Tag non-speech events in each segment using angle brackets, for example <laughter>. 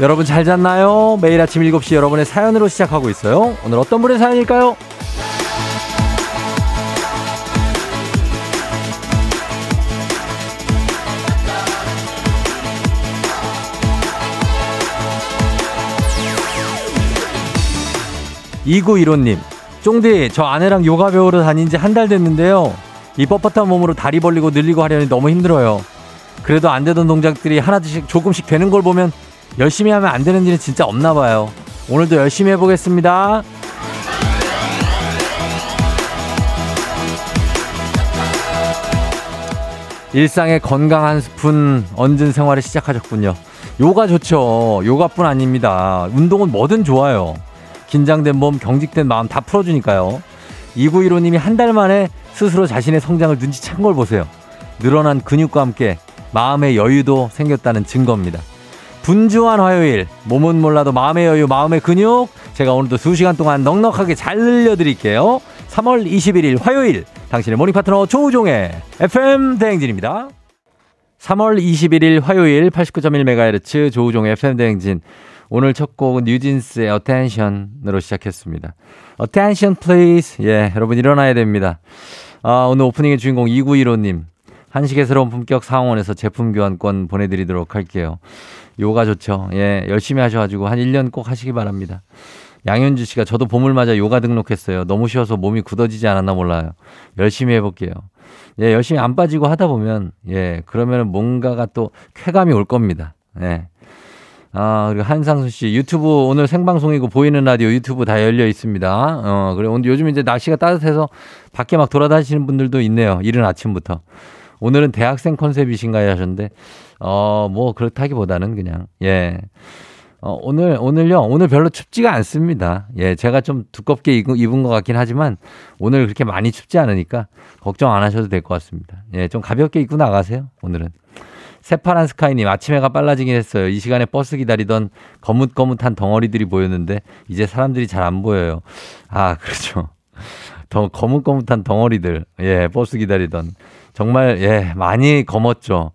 여러분 잘 잤나요? 매일 아침 7시 여러분의 사연으로 시작하고 있어요. 오늘 어떤 분의 사연일까요? 이구일호님, 쫑디, 저 아내랑 요가 배우러 다닌 지 한 달 됐는데요. 이 뻣뻣한 몸으로 다리 벌리고 늘리고 하려니 너무 힘들어요. 그래도 안 되던 동작들이 하나씩 조금씩 되는 걸 보면 열심히 하면 안 되는 일은 진짜 없나 봐요. 오늘도 열심히 해보겠습니다. 일상의 건강 한 스푼 얹은 생활을 시작하셨군요. 요가 좋죠. 요가뿐 아닙니다. 운동은 뭐든 좋아요. 긴장된 몸, 경직된 마음 다 풀어주니까요. 2915님이 한 달 만에 스스로 자신의 성장을 눈치챈 걸 보세요. 늘어난 근육과 함께 마음의 여유도 생겼다는 증거입니다. 분주한 화요일, 몸은 몰라도 마음의 여유, 마음의 근육. 제가 오늘도 2시간 동안 넉넉하게 잘 늘려드릴게요. 3월 21일 화요일, 당신의 morning 파트너 조우종의 FM 대행진입니다. 3월 21일 화요일 89.1MHz 조우종의 FM 대행진. 오늘 첫 곡은 뉴진스의 Attention으로 시작했습니다. Attention please. 예, 여러분 일어나야 됩니다. 아, 오늘 오프닝의 주인공 2915님. 한식의 새로운 품격 상원에서 제품 교환권 보내드리도록 할게요. 요가 좋죠. 예, 열심히 하셔가지고 한 1년 꼭 하시기 바랍니다. 양현주 씨가 저도 봄을 맞아 요가 등록했어요. 너무 쉬워서 몸이 굳어지지 않았나 몰라요. 열심히 해볼게요. 예, 열심히 안 빠지고 하다 보면, 예, 그러면 뭔가가 또 쾌감이 올 겁니다. 예. 아, 그리고 한상수 씨, 유튜브 오늘 생방송이고 보이는 라디오 유튜브 다 열려 있습니다. 어, 그래. 오늘 요즘 이제 날씨가 따뜻해서 밖에 막 돌아다니시는 분들도 있네요. 이른 아침부터. 오늘은 대학생 컨셉이신가요 하셨는데, 어, 뭐 그렇다기보다는 그냥, 예. 어, 오늘, 오늘요, 오늘 별로 춥지가 않습니다. 예, 제가 좀 두껍게 입은, 입은 것 같긴 하지만 오늘 그렇게 많이 춥지 않으니까 걱정 안 하셔도 될 것 같습니다. 예, 좀 가볍게 입고 나가세요, 오늘은. 새파란 스카이님 아침 해가 빨라지긴 했어요. 이 시간에 버스 기다리던 거뭇거뭇한 덩어리들이 보였는데 이제 사람들이 잘 안 보여요. 아 그렇죠. <laughs> 더 거뭇거뭇한 덩어리들 예 버스 기다리던 정말 예 많이 검었죠.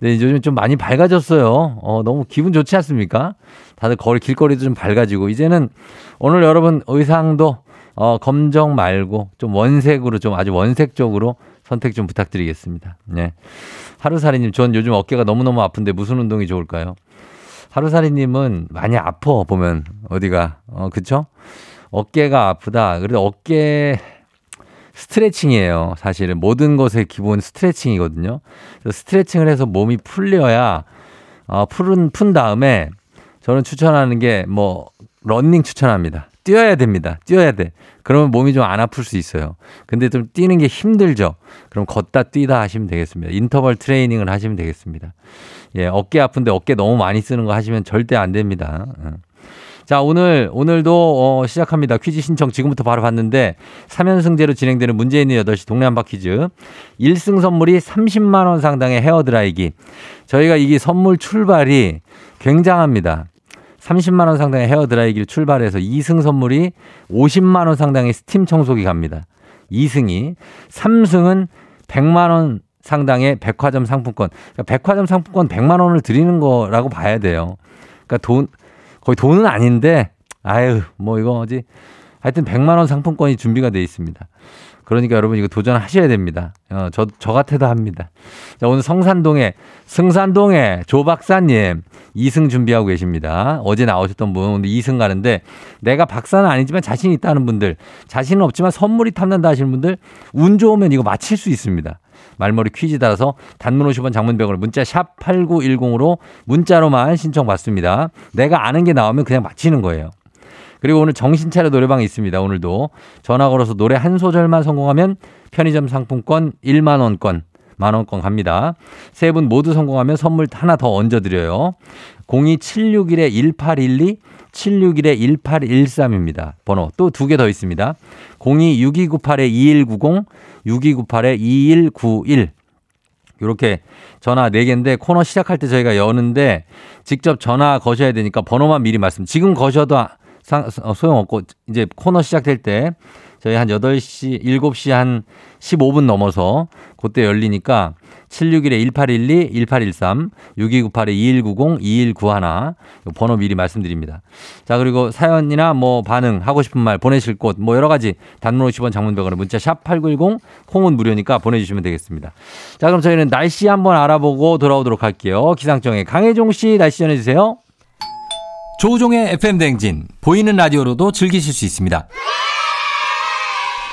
근데 요즘 좀 많이 밝아졌어요. 어 너무 기분 좋지 않습니까? 다들 거리 길거리도 좀 밝아지고 이제는 오늘 여러분 의상도 어 검정 말고 좀 원색으로 좀 아주 원색적으로 선택 좀 부탁드리겠습니다. 네. 하루살이님, 전 요즘 어깨가 너무너무 아픈데 무슨 운동이 좋을까요? 하루살이님은 많이 아파, 보면. 어디가. 어, 그쵸? 어깨가 아프다. 그래도 어깨 스트레칭이에요. 사실은. 모든 것의 기본 스트레칭이거든요. 스트레칭을 해서 몸이 풀려야, 어, 푸른, 푼 다음에 저는 추천하는 게 뭐, 런닝 추천합니다. 뛰어야 됩니다. 뛰어야 돼. 그러면 몸이 좀 안 아플 수 있어요. 근데 좀 뛰는 게 힘들죠. 그럼 걷다 뛰다 하시면 되겠습니다. 인터벌 트레이닝을 하시면 되겠습니다. 예, 어깨 아픈데 어깨 너무 많이 쓰는 거 하시면 절대 안 됩니다. 어. 자, 오늘, 오늘도, 어, 시작합니다. 퀴즈 신청 지금부터 바로 받는데, 3연승제로 진행되는 문제 있는 8시 동네 한바 퀴즈. 1승 선물이 30만원 상당의 헤어드라이기. 저희가 이게 선물 출발이 굉장합니다. 30만 원 상당의 헤어 드라이기를 출발해서 2승 선물이 50만 원 상당의 스팀 청소기 갑니다. 2승이 3승은 100만 원 상당의 백화점 상품권. 그러니까 백화점 상품권 100만 원을 드리는 거라고 봐야 돼요. 그러니까 돈 거의 돈은 아닌데 아유, 뭐 이거 어지 하여튼 100만 원 상품권이 준비가 돼 있습니다. 그러니까 여러분 이거 도전하셔야 됩니다. 어, 저, 저 같아도 합니다. 자, 오늘 성산동에, 승산동에 조 박사님 2승 준비하고 계십니다. 어제 나오셨던 분 오늘 2승 가는데 내가 박사는 아니지만 자신 있다는 분들, 자신은 없지만 선물이 탐난다 하시는 분들 운 좋으면 이거 맞힐 수 있습니다. 말머리 퀴즈 따라서 단문 50원 장문 100원 문자 샵 8910으로 문자로만 신청 받습니다. 내가 아는 게 나오면 그냥 맞히는 거예요. 그리고 오늘 정신차려 노래방이 있습니다. 오늘도 전화 걸어서 노래 한 소절만 성공하면 편의점 상품권 1만 원권 만 원권 갑니다. 세 분 모두 성공하면 선물 하나 더 얹어 드려요. 02761-1812, 761-1813입니다. 번호 또 두 개 더 있습니다. 026298-2190, 6298-2191. 이렇게 전화 4개인데 코너 시작할 때 저희가 여는데 직접 전화 거셔야 되니까 번호만 미리 말씀. 지금 거셔도 상, 어, 소용없고 이제 코너 시작될 때 저희 한 8시, 7시 한 15분 넘어서 그때 열리니까 761-1812, 1813, 6298-2190, 2191 번호 미리 말씀드립니다. 자, 그리고 사연이나 뭐 반응, 하고 싶은 말 보내실 곳, 뭐 여러 가지 단문 50원 장문 100원에 문자 샵 8910, 콩은 무료니까 보내주시면 되겠습니다. 자, 그럼 저희는 날씨 한번 알아보고 돌아오도록 할게요. 기상청의 강혜종 씨 날씨 전해주세요. 조우종의 FM 대행진 보이는 라디오로도 즐기실 수 있습니다.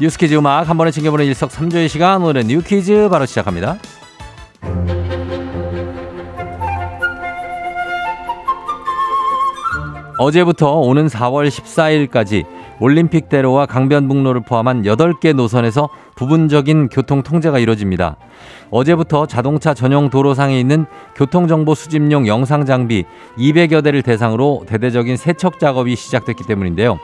뉴스 퀴즈 음악 한 번에 챙겨보는 일석삼조의 시간 오늘의 뉴 퀴즈 바로 시작합니다. 어제부터 오는 4월 14일까지 올림픽대로와 강변북로를 포함한 8개 노선에서 부분적인 교통 통제가 이뤄집니다. 어제부터 자동차 전용 도로상에 있는 교통정보 수집용 영상 장비 200여 대를 대상으로 대대적인 세척 작업이 시작됐기 때문인데요.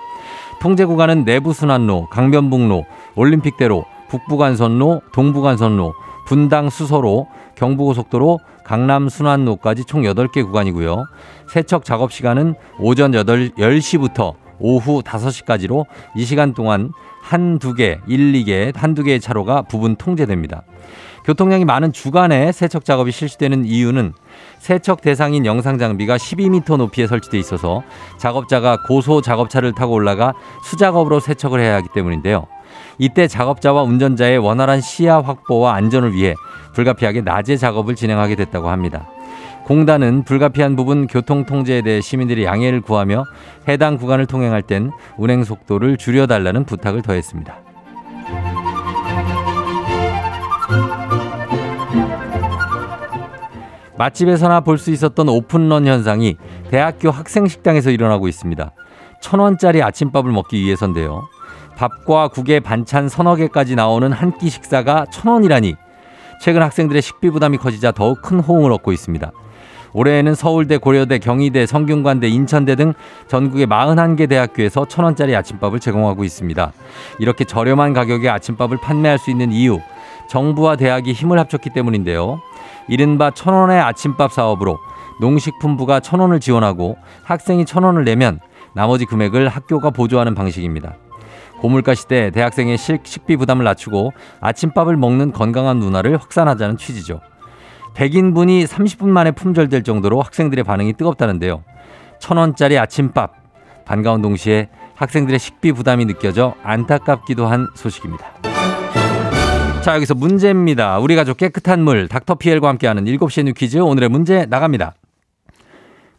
통제 구간은 내부순환로, 강변북로, 올림픽대로, 북부간선로, 동부간선로, 분당 수서로, 경부고속도로, 강남순환로까지 총 8개 구간이고요. 세척 작업 시간은 오전 8, 10시부터 오후 5시까지로 이 시간 동안 한두 개, 1, 2개, 한두 개의 차로가 부분 통제됩니다. 교통량이 많은 주간에 세척 작업이 실시되는 이유는 세척 대상인 영상 장비가 12m 높이에 설치돼 있어서 작업자가 고소 작업차를 타고 올라가 수작업으로 세척을 해야 하기 때문인데요. 이때 작업자와 운전자의 원활한 시야 확보와 안전을 위해 불가피하게 낮에 작업을 진행하게 됐다고 합니다. 공단은 불가피한 부분 교통 통제에 대해 시민들이 양해를 구하며 해당 구간을 통행할 땐 운행 속도를 줄여달라는 부탁을 더했습니다. 맛집에서나 볼 수 있었던 오픈런 현상이 대학교 학생 식당에서 일어나고 있습니다. 천 원짜리 아침밥을 먹기 위해서인데요. 밥과 국에 반찬 서너 개까지 나오는 한 끼 식사가 천 원이라니 최근 학생들의 식비 부담이 커지자 더욱 큰 호응을 얻고 있습니다. 올해에는 서울대, 고려대, 경희대, 성균관대, 인천대 등 전국의 41개 대학교에서 천원짜리 아침밥을 제공하고 있습니다. 이렇게 저렴한 가격에 아침밥을 판매할 수 있는 이유, 정부와 대학이 힘을 합쳤기 때문인데요. 이른바 천원의 아침밥 사업으로 농식품부가 천원을 지원하고 학생이 천원을 내면 나머지 금액을 학교가 보조하는 방식입니다. 고물가 시대 대학생의 식비 부담을 낮추고 아침밥을 먹는 건강한 문화를 확산하자는 취지죠. 100인분이 30분 만에 품절될 정도로 학생들의 반응이 뜨겁다는데요. 천 원짜리 아침밥 반가운 동시에 학생들의 식비 부담이 느껴져 안타깝기도 한 소식입니다. 자 여기서 문제입니다. 우리 가족 깨끗한 물 닥터피엘과 함께하는 7시의 뉴 퀴즈 오늘의 문제 나갑니다.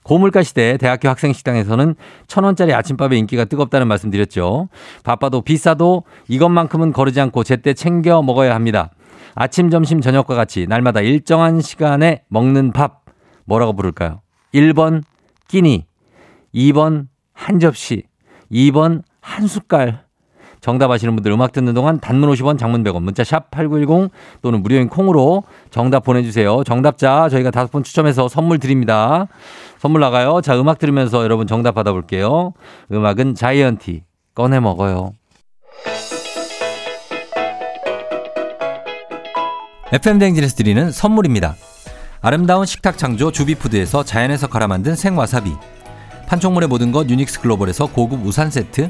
고물가 시대 대학교 학생 식당에서는 천 원짜리 아침밥의 인기가 뜨겁다는 말씀 드렸죠. 바빠도 비싸도 이것만큼은 거르지 않고 제때 챙겨 먹어야 합니다. 아침, 점심, 저녁과 같이 날마다 일정한 시간에 먹는 밥 뭐라고 부를까요? 1번 끼니, 2번 한 접시, 2번 한 숟갈. 정답 아시는 분들 음악 듣는 동안 단문 50원 장문 100원 문자 샵 8910 또는 무료인 콩으로 정답 보내주세요. 정답자 저희가 다섯 분 추첨해서 선물 드립니다. 선물 나가요. 자 음악 들으면서 여러분 정답 받아볼게요. 음악은 자이언티 꺼내 먹어요. FM대행진에서 드리는 선물입니다. 아름다운 식탁 창조 주비푸드에서 자연에서 갈아 만든 생와사비 판촉물의 모든 것 유닉스 글로벌에서 고급 우산 세트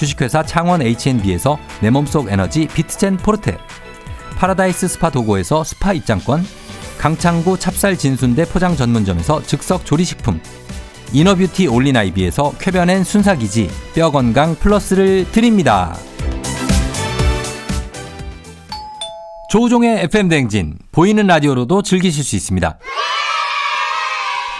주식회사 창원 H&B에서 내 몸속 에너지 비트젠 포르테 파라다이스 스파 도고에서 스파 입장권 강창구 찹쌀 진순대 포장 전문점에서 즉석 조리식품 이너뷰티 올린아이비에서 쾌변엔 순사기지 뼈 건강 플러스를 드립니다. 조우종의 FM 대행진 보이는 라디오로도 즐기실 수 있습니다.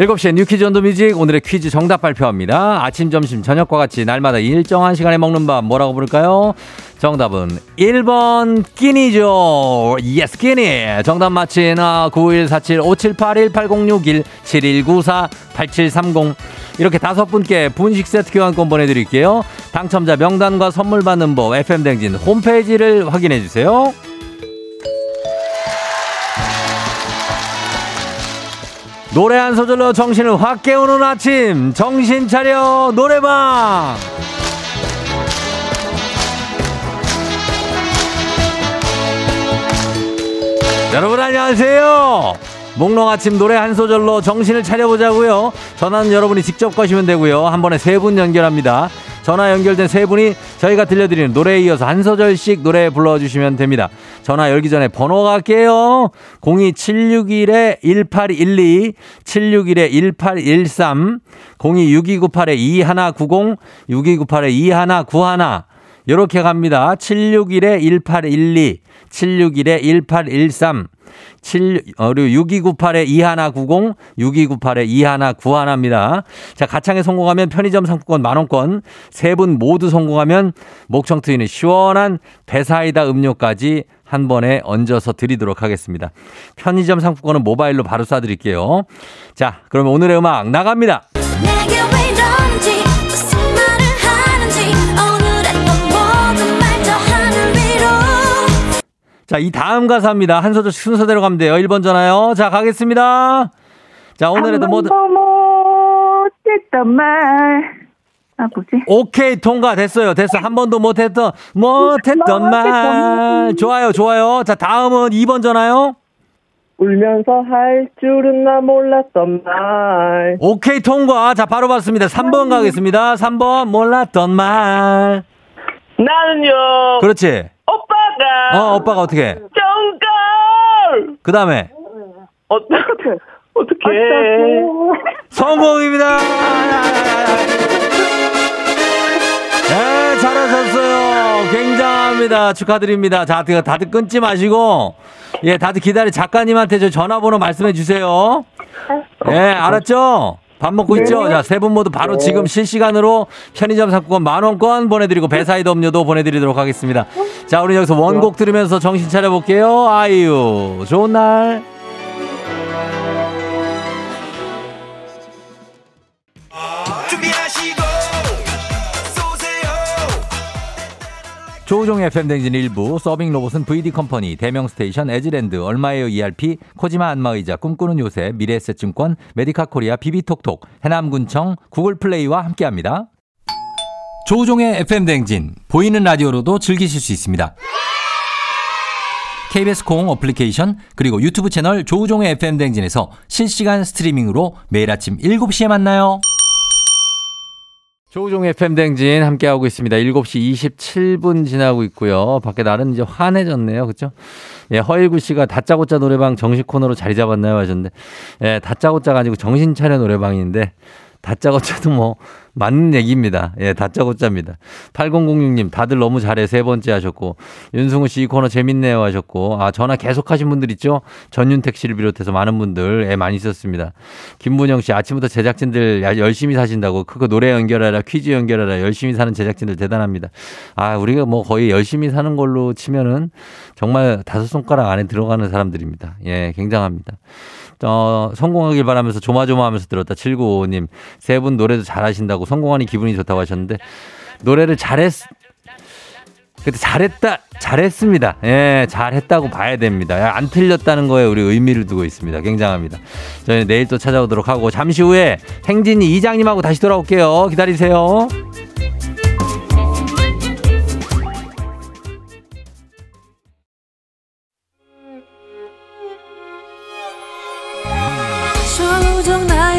7시에 뉴퀴즈 on the music 오늘의 퀴즈 정답 발표합니다. 아침, 점심, 저녁과 같이 날마다 일정한 시간에 먹는 밥 뭐라고 부를까요? 정답은 1번 끼니죠. yes 끼니. 정답 맞힌 9147-5781-8061-7194-8730 이렇게 다섯 분께 분식 세트 교환권 보내드릴게요. 당첨자 명단과 선물 받는 법 FM대행진 홈페이지를 확인해 주세요. 노래 한 소절로 정신을 확 깨우는 아침. 정신 차려 노래방. 여러분 안녕하세요. 목록 아침 노래 한 소절로 정신을 차려보자고요. 전화는 여러분이 직접 거시면 되고요. 한 번에 세 분 연결합니다 전화 연결된 세 분이 저희가 들려드리는 노래에 이어서 한 소절씩 노래 불러주시면 됩니다. 전화 열기 전에 번호 갈게요. 02761-1812, 761-1813, 026298-2190, 6298-2191, 이렇게 갑니다. 761-1812, 761-1813, 7, 어, 그리고 6298-2190, 6298-2191입니다. 자, 가창에 성공하면 편의점 상품권 만원권, 세 분 모두 성공하면 목청 트이는 시원한 배사이다 음료까지 한 번에 얹어서 드리도록 하겠습니다. 편의점 상품권은 모바일로 바로 쏴드릴게요. 자, 그러면 오늘의 음악 나갑니다. 자, 이 다음 가사입니다. 한 소절씩 순서대로 가면 돼요. 1번 전화요. 자, 가겠습니다. 자, 오늘에도 뭐, 못했던 말. 아, 뭐지? 오케이, 통과 됐어요. 됐어. 한 번도 못했던, 못했던 말. 좋아요, 좋아요. 자, 다음은 2번 전화요. 울면서 할 줄은 나 몰랐던 말. 오케이, 통과. 자, 바로 받습니다. 3번 가겠습니다. 3번, 몰랐던 말. 나는요, 그렇지. 오빠가, 어, 오빠가 어떻게? 정걸! 그 다음에. 어떻게, 어떻게. 성공입니다. 네, 잘하셨어요. 굉장합니다. 축하드립니다. 자, 다들, 다들 끊지 마시고, 예, 다들 기다리, 작가님한테 저 전화번호 말씀해 주세요. 예, 알았죠? 밥 먹고 있죠? 자, 세 분 모두 바로 지금 실시간으로 편의점 상품권 만원권 보내드리고 배사이다 음료도 보내드리도록 하겠습니다. 자, 우리 여기서 원곡 들으면서 정신 차려볼게요. 아이유, 좋은 날. 조우종의 FM대행진 1부 서빙 로봇은 VD 컴퍼니, 대명 스테이션, 에즈랜드, 얼마에요 ERP, 코지마 안마의자, 꿈꾸는 요새, 미래에셋증권, 메디카 코리아, 비비톡톡, 해남군청, 구글 플레이와 함께합니다. 조우종의 FM 대행진 보이는 라디오로도 즐기실 수 있습니다. KBS 콩 어플리케이션 그리고 유튜브 채널 조우종의 FM 대행진에서 실시간 스트리밍으로 매일 아침 7시에 만나요. 조우종의 FM댕진 함께하고 있습니다. 7시 27분 지나고 있고요. 밖에 날은 이제 환해졌네요. 그죠? 예, 허일구 씨가 다짜고짜 노래방 정식 코너로 자리 잡았나요? 하셨는데, 예, 다짜고짜가 아니고 정신 차려 노래방인데, 다짜고짜도 뭐, 맞는 얘기입니다. 예, 다짜고짜입니다. 8006님, 다들 너무 잘해. 세 번째 하셨고, 윤승우 씨 이 코너 재밌네요 하셨고, 아, 전화 계속 하신 분들 있죠? 전윤택 씨를 비롯해서 많은 분들, 예, 많이 있었습니다. 김문영 씨, 아침부터 제작진들 야- 열심히 사신다고, 그거 노래 연결하라, 퀴즈 연결하라, 열심히 사는 제작진들 대단합니다. 아, 우리가 뭐 거의 열심히 사는 걸로 치면은 정말 다섯 손가락 안에 들어가는 사람들입니다. 예, 굉장합니다. 어, 성공하길 바라면서 조마조마하면서 들었다. 7955님. 세 분 노래도 잘하신다고 성공하니 기분이 좋다고 하셨는데 노래를 잘했 근데 잘했다 잘했습니다. 예, 잘했다고 봐야 됩니다. 예, 안 틀렸다는 거에 우리 의미를 두고 있습니다. 굉장합니다. 저희는 내일 또 찾아오도록 하고 잠시 후에 행진이 이장님하고 다시 돌아올게요. 기다리세요.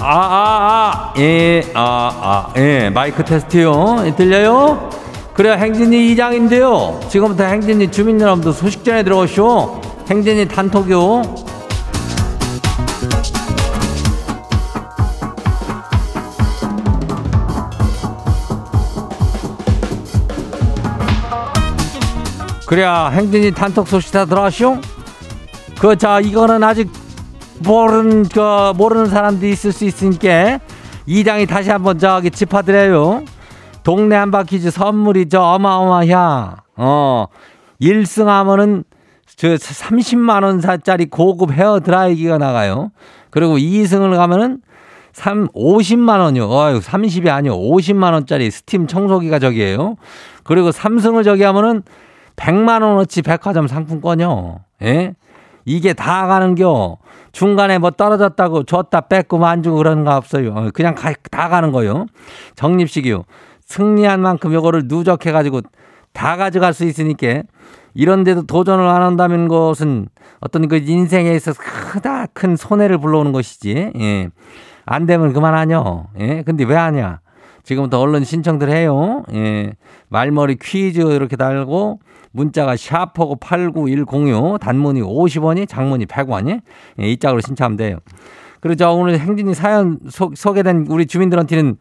아, 아, 아, 예, 아, 아, 예, 마이크 테스트요. 예, 들려요? 그래, 행진이 이장인데요. 지금부터 행진이 주민 여러분들 소식 전해 들어오시오. 행진이 단톡요. 그래야 행진이 단톡 소식 다 들어왔쇼? 그, 자, 이거는 아직 모르는 그 모르는 사람들이 있을 수 있으니까 이장이 다시 한번 저기 짚어드려요. 동네 한 바퀴즈 선물이 저 어마어마야. 어 1승 하면은 저 30만 원짜리 고급 헤어 드라이기가 나가요. 그리고 2승을 가면은 3 50만 원이요. 어유 30이 아니요. 50만 원짜리 스팀 청소기가 저기예요. 그리고 3승을 저기 하면은 100만 원어치 백화점 상품권요. 예? 이게 다 가는겨. 중간에 뭐 떨어졌다고 줬다 뺏고 만주고 그런 거 없어요. 어, 그냥 가, 다 가는 거요. 적립식이요. 승리한 만큼 요거를 누적해가지고 다 가져갈 수 있으니까 이런데도 도전을 안 한다는 것은 어떤 그 인생에 있어서 크다 큰 손해를 불러오는 것이지. 예. 안 되면 그만하뇨. 예. 근데 왜 하냐? 지금부터 얼른 신청들 해요. 예. 말머리 퀴즈 이렇게 달고 문자가 샤프고 89106 단문이 50원이 장문이 100원이 예, 이 짝으로 신청하면 돼요. 그리고 저 오늘 행진이 사연 소, 소개된 우리 주민들한테는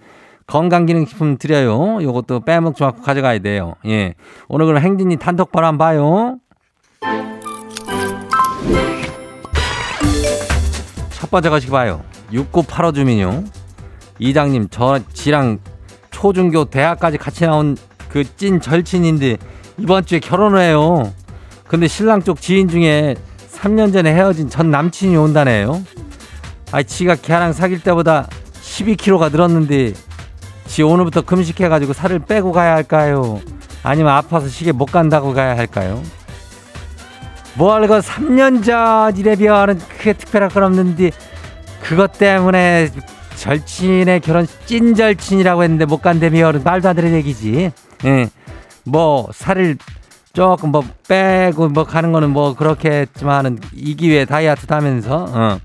건강기능식품 드려요. 요것도 빼먹지 말고 가져가야 돼요. 예. 오늘 그럼 행진이 한번 봐요. 첫 번째 것이 봐요. 6985 주민요. 이장님, 저 지랑 초중교 대학까지 같이 나온 그 찐 절친인데 이번 주에 결혼을 해요. 근데 신랑 쪽 지인 중에 3년 전에 헤어진 전 남친이 온다네요. 아이, 지가 걔랑 사귈 때보다 12kg가 늘었는데 지 오늘부터 금식해가지고 살을 빼고 가야 할까요? 아니면 아파서 시계 못 간다고 가야 할까요? 뭘그 3년 전 이래 비하는 크게 특별할 건 없는데 그것 때문에 절친의 결혼 찐 절친이라고 했는데 못 간다면 말도 안 되는 얘기지. 예. 뭐 살을 조금 뭐 빼고 뭐 가는 거는 뭐 그렇게 했지만은 이 기회에 다이어트 하면서 어.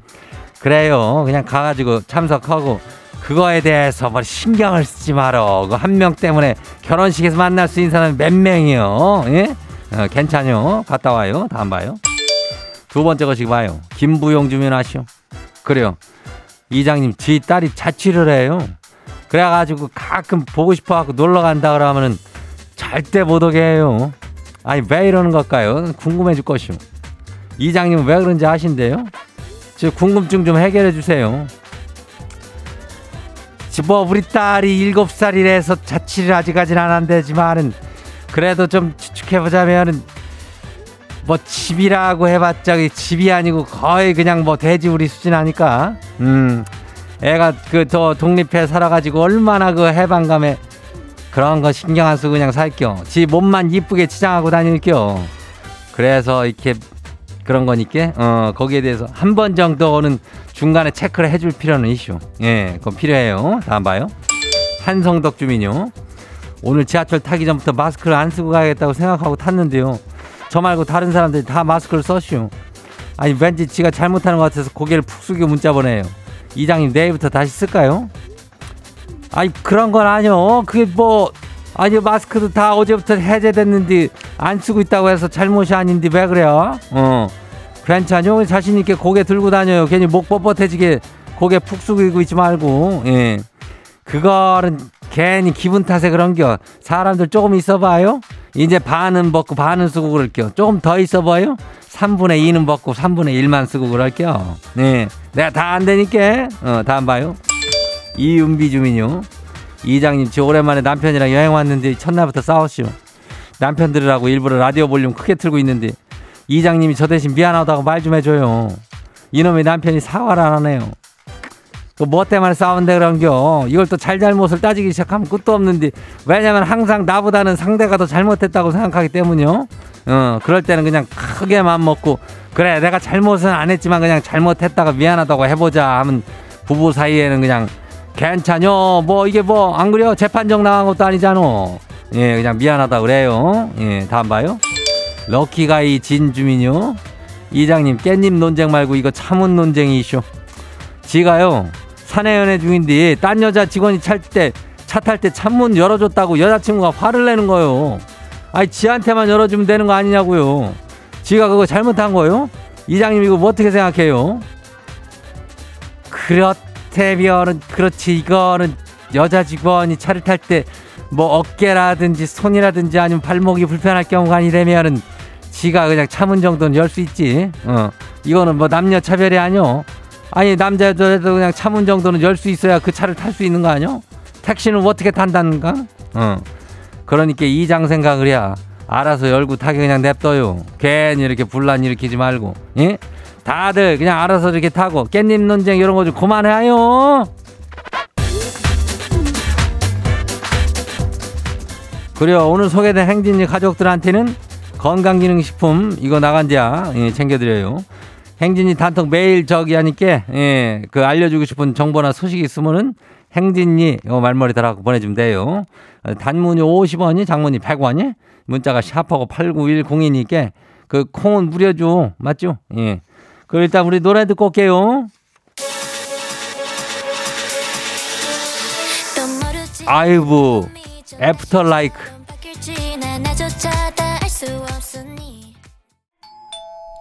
그래요. 그냥 가가지고 참석하고 그거에 대해서 뭐 신경을 쓰지 말어. 그 한 명 때문에 결혼식에서 만날 수 있는 사람이 몇 명이요. 예? 어, 괜찮요. 갔다 와요. 다음 봐요. 두 번째 것이 봐요. 김부용 주민 아시오? 그래요. 이장님, 지 딸이 자취를 해요. 그래가지고 가끔 보고 싶어갖고 놀러 간다 그러면은 절대 못 오게 해요. 아니, 왜 이러는 걸까요? 궁금해 줄 것이오. 이장님은 왜 그런지 아신대요? 저 궁금증 좀 해결해 주세요. 뭐 우리 딸이 일곱 살이라서 자취를 아직까지는 안 한대지만은 그래도 좀 추측해 보자면은 뭐 집이라고 해봤자 집이 아니고 거의 그냥 뭐 돼지 우리 수준 아니까. 음. 애가 그 더 독립해 살아가지고 얼마나 그 해방감에 그런 거 신경 안 쓰고 그냥 살겨 지 몸만 이쁘게 치장하고 다닐겨 그래서 이렇게 그런 거니까 어 거기에 대해서 한 번 정도는 중간에 체크를 해줄 필요는 있슈. 예 그건 필요해요. 다음 봐요. 한성덕 주민요. 오늘 지하철 타기 전부터 마스크를 안 쓰고 가야겠다고 생각하고 탔는데요. 저 말고 다른 사람들이 다 마스크를 썼슈. 아니 왠지 지가 잘못하는 것 같아서 고개를 푹 숙이고 문자 보내요. 이장님 내일부터 다시 쓸까요? 아니 그런 건 아니요. 그게 뭐 아니 마스크도 다 어제부터 해제됐는데 안 쓰고 있다고 해서 잘못이 아닌데 왜 그래요? 어 괜찮요. 자신 있게 고개 들고 다녀요. 괜히 목 뻣뻣해지게 고개 푹 숙이고 있지 말고 예 그거는 괜히 기분 탓에 그런겨. 사람들 조금 있어봐요. 이제 반은 먹고 반은 쓰고 그럴게요. 조금 더 있어봐요. 3분의 2는 먹고 3분의 1만 쓰고 그럴게요. 네. 내가 다 안 되니까. 어, 다음 봐요. 이은비 주민요. 이장님, 저 오랜만에 남편이랑 여행 왔는데 첫날부터 싸웠슈. 남편 들으라고 일부러 라디오 볼륨 크게 틀고 있는데 이장님이 저 대신 미안하다고 말 좀 해줘요. 이놈의 남편이 사과를 안 하네요. 그뭐 때문에 싸운데 그런겨? 이걸 또 잘잘못을 따지기 시작하면 끝도 없는데 왜냐면 항상 나보다는 상대가 더 잘못했다고 생각하기 때문이요. 어 그럴 때는 그냥 크게 맘 먹고 그래 내가 잘못은 안 했지만 그냥 잘못했다가 미안하다고 해보자 하면 부부 사이에는 그냥 괜찮요. 뭐 이게 뭐 안 그래요? 재판정 나간 것도 아니잖아. 예 그냥 미안하다 그래요. 예 다음 봐요. 럭키가이 진주민요. 이장님 깻잎 논쟁 말고 이거 참은 논쟁이 이슈. 지가요 사내 연애 중인 데 딴 여자 직원이 찰 때 차 탈 때 창문 열어줬다고 여자친구가 화를 내는 거요. 아니 지한테만 열어주면 되는 거 아니냐고요. 지가 그거 잘못한 거요? 이장님 이거 뭐 어떻게 생각해요? 그렇다면은 그렇지 이거는 여자 직원이 차를 탈 때 뭐 어깨라든지 손이라든지 아니면 발목이 불편할 경우가 아니라면은 지가 그냥 참은 정도는 열 수 있지. 어 이거는 뭐 남녀 차별이 아니요. 아니 남자 여자도 그냥 참은 정도는 열 수 있어야 그 차를 탈 수 있는 거 아니요? 택시는 어떻게 탄다는가? 어. 그러니까 이장 생각을 해야 알아서 열고 타게 그냥 냅둬요. 괜히 이렇게 분란 일으키지 말고. 예? 다들 그냥 알아서 이렇게 타고 깻잎 논쟁 이런 거 좀 그만해요. 그래요. 오늘 소개된 행진이 가족들한테는 건강기능식품 이거 나간지야 예, 챙겨드려요. 행진이 단톡 매일 저기 하니까 예, 그 알려주고 싶은 정보나 소식이 있으면은 행진이 요 말머리 달아서 보내주면 돼요. 어, 단문이 50원이 장문이 100원이 문자가 샵하고 8910이니까 그 콩은 무료죠. 맞죠? 예. 그럼 일단 우리 노래 듣고 올게요. 아이브 After LIKE 나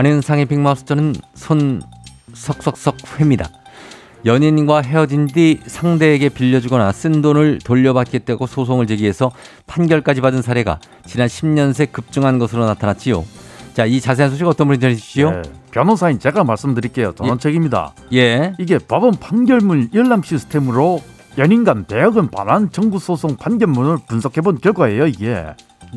안현상의 빅마우스전은 손 석석석 회입니다. 연인과 헤어진 뒤 상대에게 빌려주거나 쓴 돈을 돌려받겠다고 소송을 제기해서 판결까지 받은 사례가 지난 10년 새 급증한 것으로 나타났지요. 자, 이 자세한 소식 어떤 분이 전해주시죠? 네, 변호사인 제가 말씀드릴게요. 전원책입니다. 예. 이게 법원 판결문 열람 시스템으로 연인 간 대학은 반환 청구 소송 판결문을 분석해 본 결과예요. 이게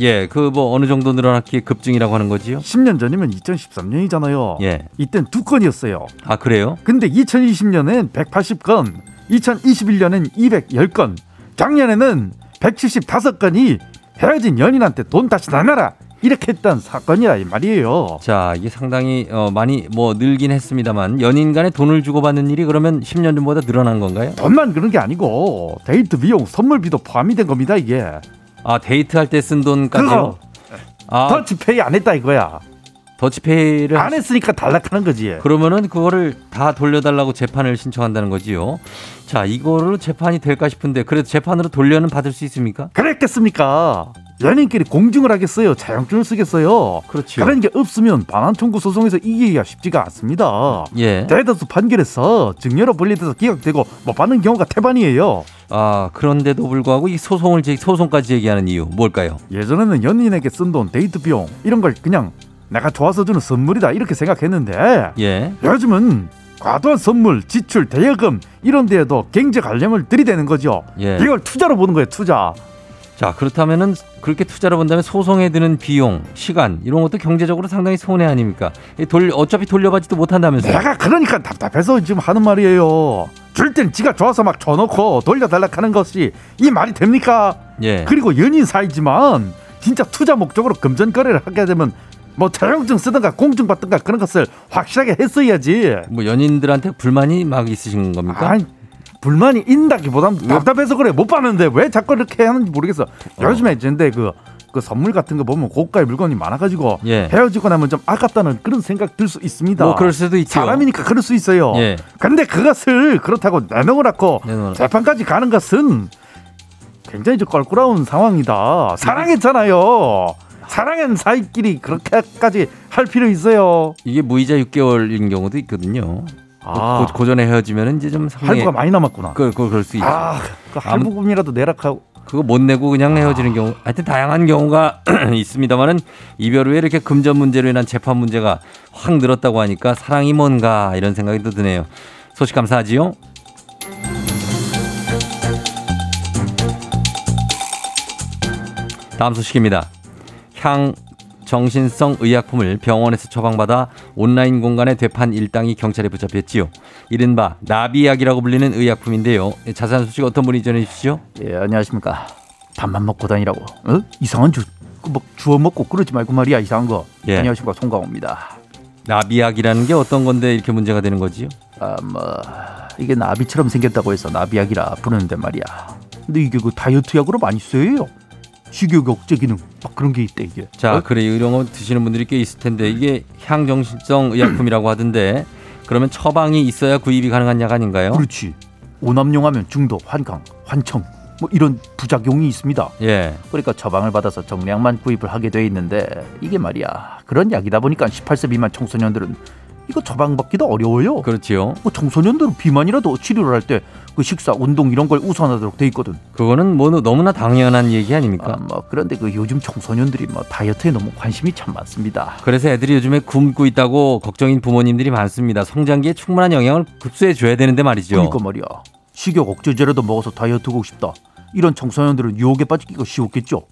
예, 그 뭐 어느 정도 늘어났기에 급증이라고 하는 거지요? 10년 전이면 2013년이잖아요. 예. 이땐 두 건이었어요. 아, 그래요? 근데 2020년엔 180건, 2021년엔 210건, 작년에는 175건이 헤어진 연인한테 돈 다시 내놔라 이렇게 했던 사건이라 이 말이에요. 자, 이게 상당히 어, 많이 뭐 늘긴 했습니다만 연인 간에 돈을 주고받는 일이 그러면 10년 전보다 늘어난 건가요? 돈만 그런 게 아니고 데이트 비용, 선물비도 포함이 된 겁니다 이게. 아, 데이트할 때 쓴 돈까지요? 아, 터치페이 안 했다 이거야. 더치페이를 안 했으니까 탈락하는 거지. 그러면은 그거를 다 돌려달라고 재판을 신청한다는 거지요. 자, 이거로 재판이 될까 싶은데 그래도 재판으로 돌려는 받을 수 있습니까? 그랬겠습니까? 연인끼리 공증을 하겠어요? 자영증을 쓰겠어요? 그렇죠. 그런 게 없으면 반환 청구 소송에서 이기기가 쉽지가 않습니다. 예. 대다수 판결에서 증여로 분리돼서 기각되고 못 받는 경우가 태반이에요. 아, 그런데도 불구하고 이 소송을 제 소송까지 제기하는 이유 뭘까요? 예전에는 연인에게 쓴 돈, 데이트 비용 이런 걸 그냥 내가 좋아서 주는 선물이다 이렇게 생각했는데 예. 요즘은 과도한 선물, 지출, 대여금 이런 데에도 경제 관념을 들이대는 거죠. 예. 이걸 투자로 보는 거예요, 투자. 자, 그렇다면은 그렇게 투자를 본다면 소송에 드는 비용, 시간 이런 것도 경제적으로 상당히 손해 아닙니까? 이돌 어차피 돌려받지도 못한다면서요. 내가 그러니까 답답해서 지금 하는 말이에요. 줄땐 지가 좋아서 막 줘놓고 돌려달라 하는 것이 이 말이 됩니까? 예. 그리고 연인 사이지만 진짜 투자 목적으로 금전 거래를 하게 되면 뭐 자격증 쓰든가 공증 받든가 그런 것을 확실하게 했어야지. 뭐 연인들한테 불만이 막 있으신 겁니까? 아니, 불만이 있다기보단 답답해서 그래 못 봤는데 왜 자꾸 이렇게 하는지 모르겠어. 요즘에 근데 그, 그 선물 같은 거 보면 고가의 물건이 많아가지고 예. 헤어지고 나면 좀 아깝다는 그런 생각 들 수 있습니다. 뭐 그럴 수도 있죠. 사람이니까 그럴 수 있어요. 예. 근데 그것을 그렇다고 내놓으라고 내놓으라. 재판까지 가는 것은 굉장히 좀 껄끄러운 상황이다. 사랑했잖아요. 사랑한 사이끼리 그렇게까지 할 필요 있어요. 이게 무이자 6개월인 경우도 있거든요. 아. 고, 고전에 헤어지면 이제 좀 상당히 할부가 많이 남았구나. 그, 그 그럴 수 있죠. 아, 그 할부금이라도 내락하고 그거 못 내고 그냥 헤어지는 경우 하여튼 다양한 경우가 <clears throat> 있습니다만은 이별 후에 이렇게 금전 문제로 인한 재판 문제가 확 늘었다고 하니까 사랑이 뭔가 이런 생각이 또 드네요. 소식 감사하지요. 다음 소식입니다. 향 정신성 의약품을 병원에서 처방받아 온라인 공간에 되판 일당이 경찰에 붙잡혔지요. 이른바 나비약이라고 불리는 의약품인데요. 자세한 소식 어떤 분이 전해 주시죠? 예 안녕하십니까 밥만 먹고 다니라고 어? 이상한 주, 그뭐 주워 먹고 그러지 말고 말이야 이상한 거 예. 안녕하십니까 송강호입니다 나비약이라는 게 어떤 건데 이렇게 문제가 되는 거지요? 아 뭐 이게 나비처럼 생겼다고 해서 나비약이라 부르는데 말이야 근데 이게 그 다이어트 약으로 많이 쓰여요 식욕 억제 기능 막 그런 게 있대 이게 자, 어? 그래 이런 거 드시는 분들이 꽤 있을 텐데 이게 향정신성 의약품이라고 하던데 그러면 처방이 있어야 구입이 가능한 약 아닌가요? 그렇지 오남용하면 중독 환강 환청 뭐 이런 부작용이 있습니다 예. 그러니까 처방을 받아서 정량만 구입을 하게 돼 있는데 이게 말이야 그런 약이다 보니까 18세 미만 청소년들은 이거 처방받기도 어려워요. 그렇지요. 그 청소년들은 비만이라도 치료를 할 때 그 식사, 운동 이런 걸 우선하도록 돼 있거든. 그거는 뭐 너무나 당연한 얘기 아닙니까? 아, 뭐 그런데 그 요즘 청소년들이 뭐 다이어트에 너무 관심이 참 많습니다. 그래서 애들이 요즘에 굶고 있다고 걱정인 부모님들이 많습니다. 성장기에 충분한 영양을 급수해 줘야 되는데 말이죠. 그러니까 말이야. 식욕 억제제라도 먹어서 다이어트 하고 싶다. 이런 청소년들은 유혹에 빠지기가 쉬웠겠죠.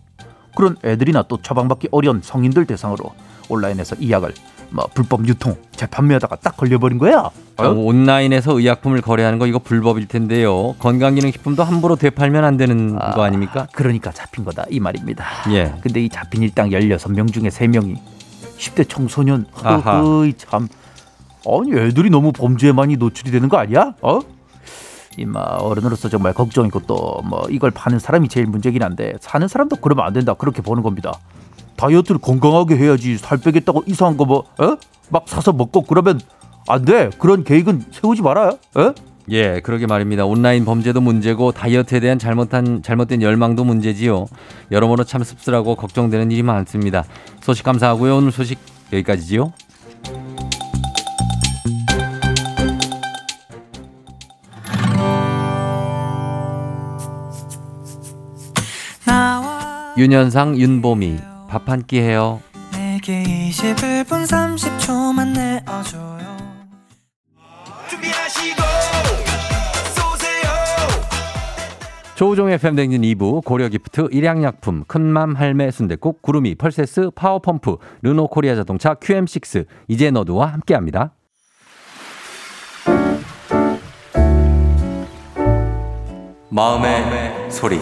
그런 애들이나 또 처방받기 어려운 성인들 대상으로 온라인에서 이 약을 뭐 불법 유통, 재판매하다가 딱 걸려버린 거야. 어, 온라인에서 의약품을 거래하는 거 이거 불법일 텐데요. 건강기능식품도 함부로 되팔면 안 되는 아. 거 아닙니까? 그러니까 잡힌 거다 이 말입니다. 예. 근데 이 잡힌 일당 16명 중에 3명이 10대 청소년 아하. 허허이 참 아니 애들이 너무 범죄에 많이 노출이 되는 거 아니야? 어? 이마 어른으로서 정말 걱정이고 또 뭐 이걸 파는 사람이 제일 문제긴 한데 사는 사람도 그러면 안 된다 그렇게 보는 겁니다. 다이어트를 건강하게 해야지 살 빼겠다고 이상한 거뭐 어? 막 사서 먹고 그러면 안 돼. 그런 계획은 세우지 말아요. 어? 예, 그러게 말입니다. 온라인 범죄도 문제고 다이어트에 대한 잘못한 잘못된 열망도 문제지요. 여러모로 참 씁쓸하고 걱정되는 일이 많습니다. 소식 감사하고요. 오늘 소식 여기까지지요. 윤현상 윤보미 밥 한 끼 해요. 내게 21분 30초만 내어줘요 준비하시고 쏘세요 조우종의 FM 대행진 2부 고려기프트 일양약품 큰맘 할매 순대국 구름이 펄세스 파워펌프 르노코리아 자동차 QM6 이제너드와 함께합니다. 마음의, 소리.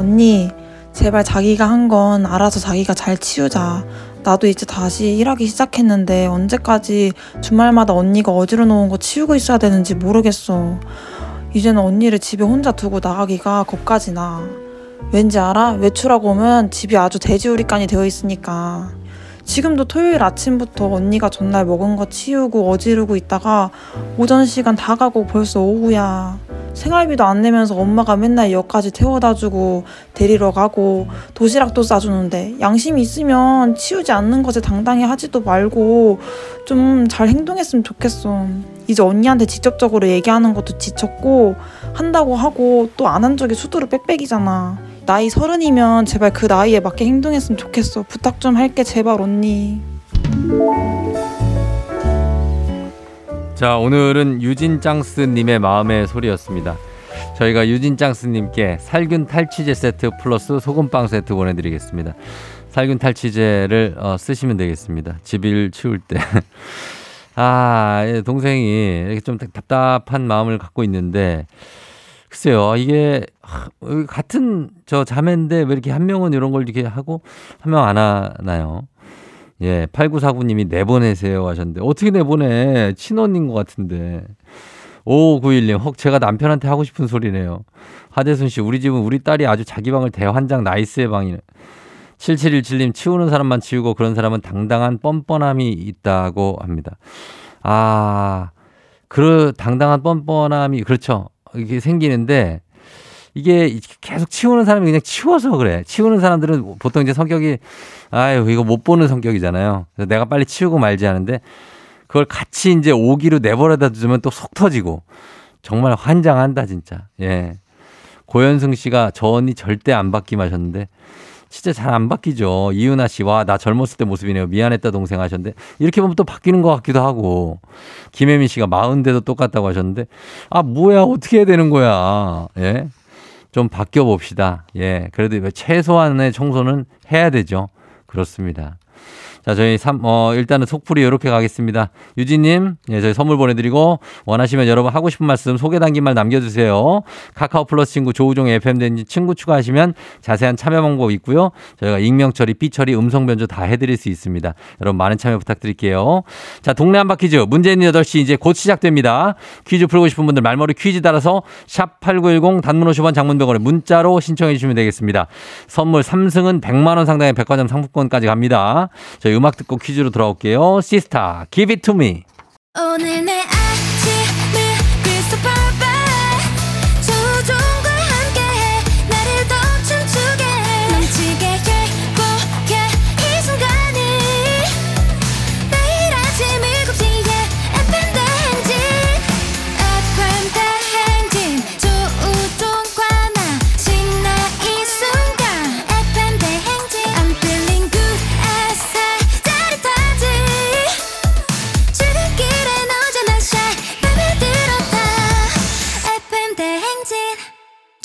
언니, 제발 자기가 한 건 알아서 자기가 잘 치우자. 나도 이제 다시 일하기 시작했는데 언제까지 주말마다 언니가 어지러 놓은 거 치우고 있어야 되는지 모르겠어. 이제는 언니를 집에 혼자 두고 나가기가 겁까지 나. 왠지 알아? 외출하고 오면 집이 아주 돼지우리간이 되어 있으니까. 지금도 토요일 아침부터 언니가 전날 먹은 거 치우고 어지르고 있다가 오전 시간 다 가고 벌써 오후야. 생활비도 안 내면서 엄마가 맨날 역까지 태워다 주고 데리러 가고 도시락도 싸주는데 양심이 있으면 치우지 않는 것에 당당히 하지도 말고 좀 잘 행동했으면 좋겠어. 이제 언니한테 직접적으로 얘기하는 것도 지쳤고 한다고 하고 또 안 한 적이 수두로 빽빽이잖아. 나이 서른이면 제발 그 나이에 맞게 행동했으면 좋겠어. 부탁 좀 할게 제발 언니. 자, 오늘은 유진짱스님의 마음의 소리였습니다. 저희가 유진짱스님께 살균 탈취제 세트 플러스 소금빵 세트 보내드리겠습니다. 살균 탈취제를 어, 쓰시면 되겠습니다. 집일 치울 때. <laughs> 아, 예, 동생이 이렇게 좀 답답한 마음을 갖고 있는데, 글쎄요, 이게 하, 같은 저 자매인데 왜 이렇게 한 명은 이런 걸 이렇게 하고 한 명 안 하나요? 예, 8949님이 내보내세요 하셨는데, 어떻게 내보내? 친언인 것 같은데. 5591님, 혹 제가 남편한테 하고 싶은 소리네요. 하대순 씨, 우리 집은 우리 딸이 아주 자기 방을 대환장 나이스의 방이네. 7717님, 치우는 사람만 치우고 그런 사람은 당당한 뻔뻔함이 있다고 합니다. 아, 그 당당한 뻔뻔함이, 그렇죠. 이게 생기는데, 이게 계속 치우는 사람이 그냥 치워서 그래. 치우는 사람들은 보통 이제 성격이, 아유, 이거 못 보는 성격이잖아요. 그래서 내가 빨리 치우고 말지 하는데, 그걸 같이 이제 오기로 내버려다 두면 또 속 터지고, 정말 환장한다, 진짜. 예. 고현승 씨가 저 언니 절대 안 바뀜 하셨는데, 진짜 잘 안 바뀌죠. 이윤아 씨, 와, 나 젊었을 때 모습이네요. 미안했다, 동생 하셨는데, 이렇게 보면 또 바뀌는 것 같기도 하고, 김혜민 씨가 마흔대도 똑같다고 하셨는데, 아, 뭐야, 어떻게 해야 되는 거야. 예. 좀 바뀌어 봅시다. 예. 그래도 최소한의 청소는 해야 되죠. 그렇습니다. 자, 저희 삼, 어, 일단은 속풀이 이렇게 가겠습니다. 유진님, 예, 저희 선물 보내드리고, 원하시면 여러분 하고 싶은 말씀 소개 담긴 말 남겨주세요. 카카오 플러스 친구 조우종의 FMden지 친구 추가하시면 자세한 참여 방법 있고요. 저희가 익명 처리, 삐 처리, 음성 변조 다 해드릴 수 있습니다. 여러분 많은 참여 부탁드릴게요. 자, 동네 한바 퀴즈. 있는 8시 이제 곧 시작됩니다. 퀴즈 풀고 싶은 분들 말머리 퀴즈 따라서 샵8910 단문 50원 장문병원에 문자로 신청해 주시면 되겠습니다. 선물 3승은 100만원 상당의 백화점 상품권까지 갑니다. 저희 음악 듣고 퀴즈로 돌아올게요. 시스타, give it to me.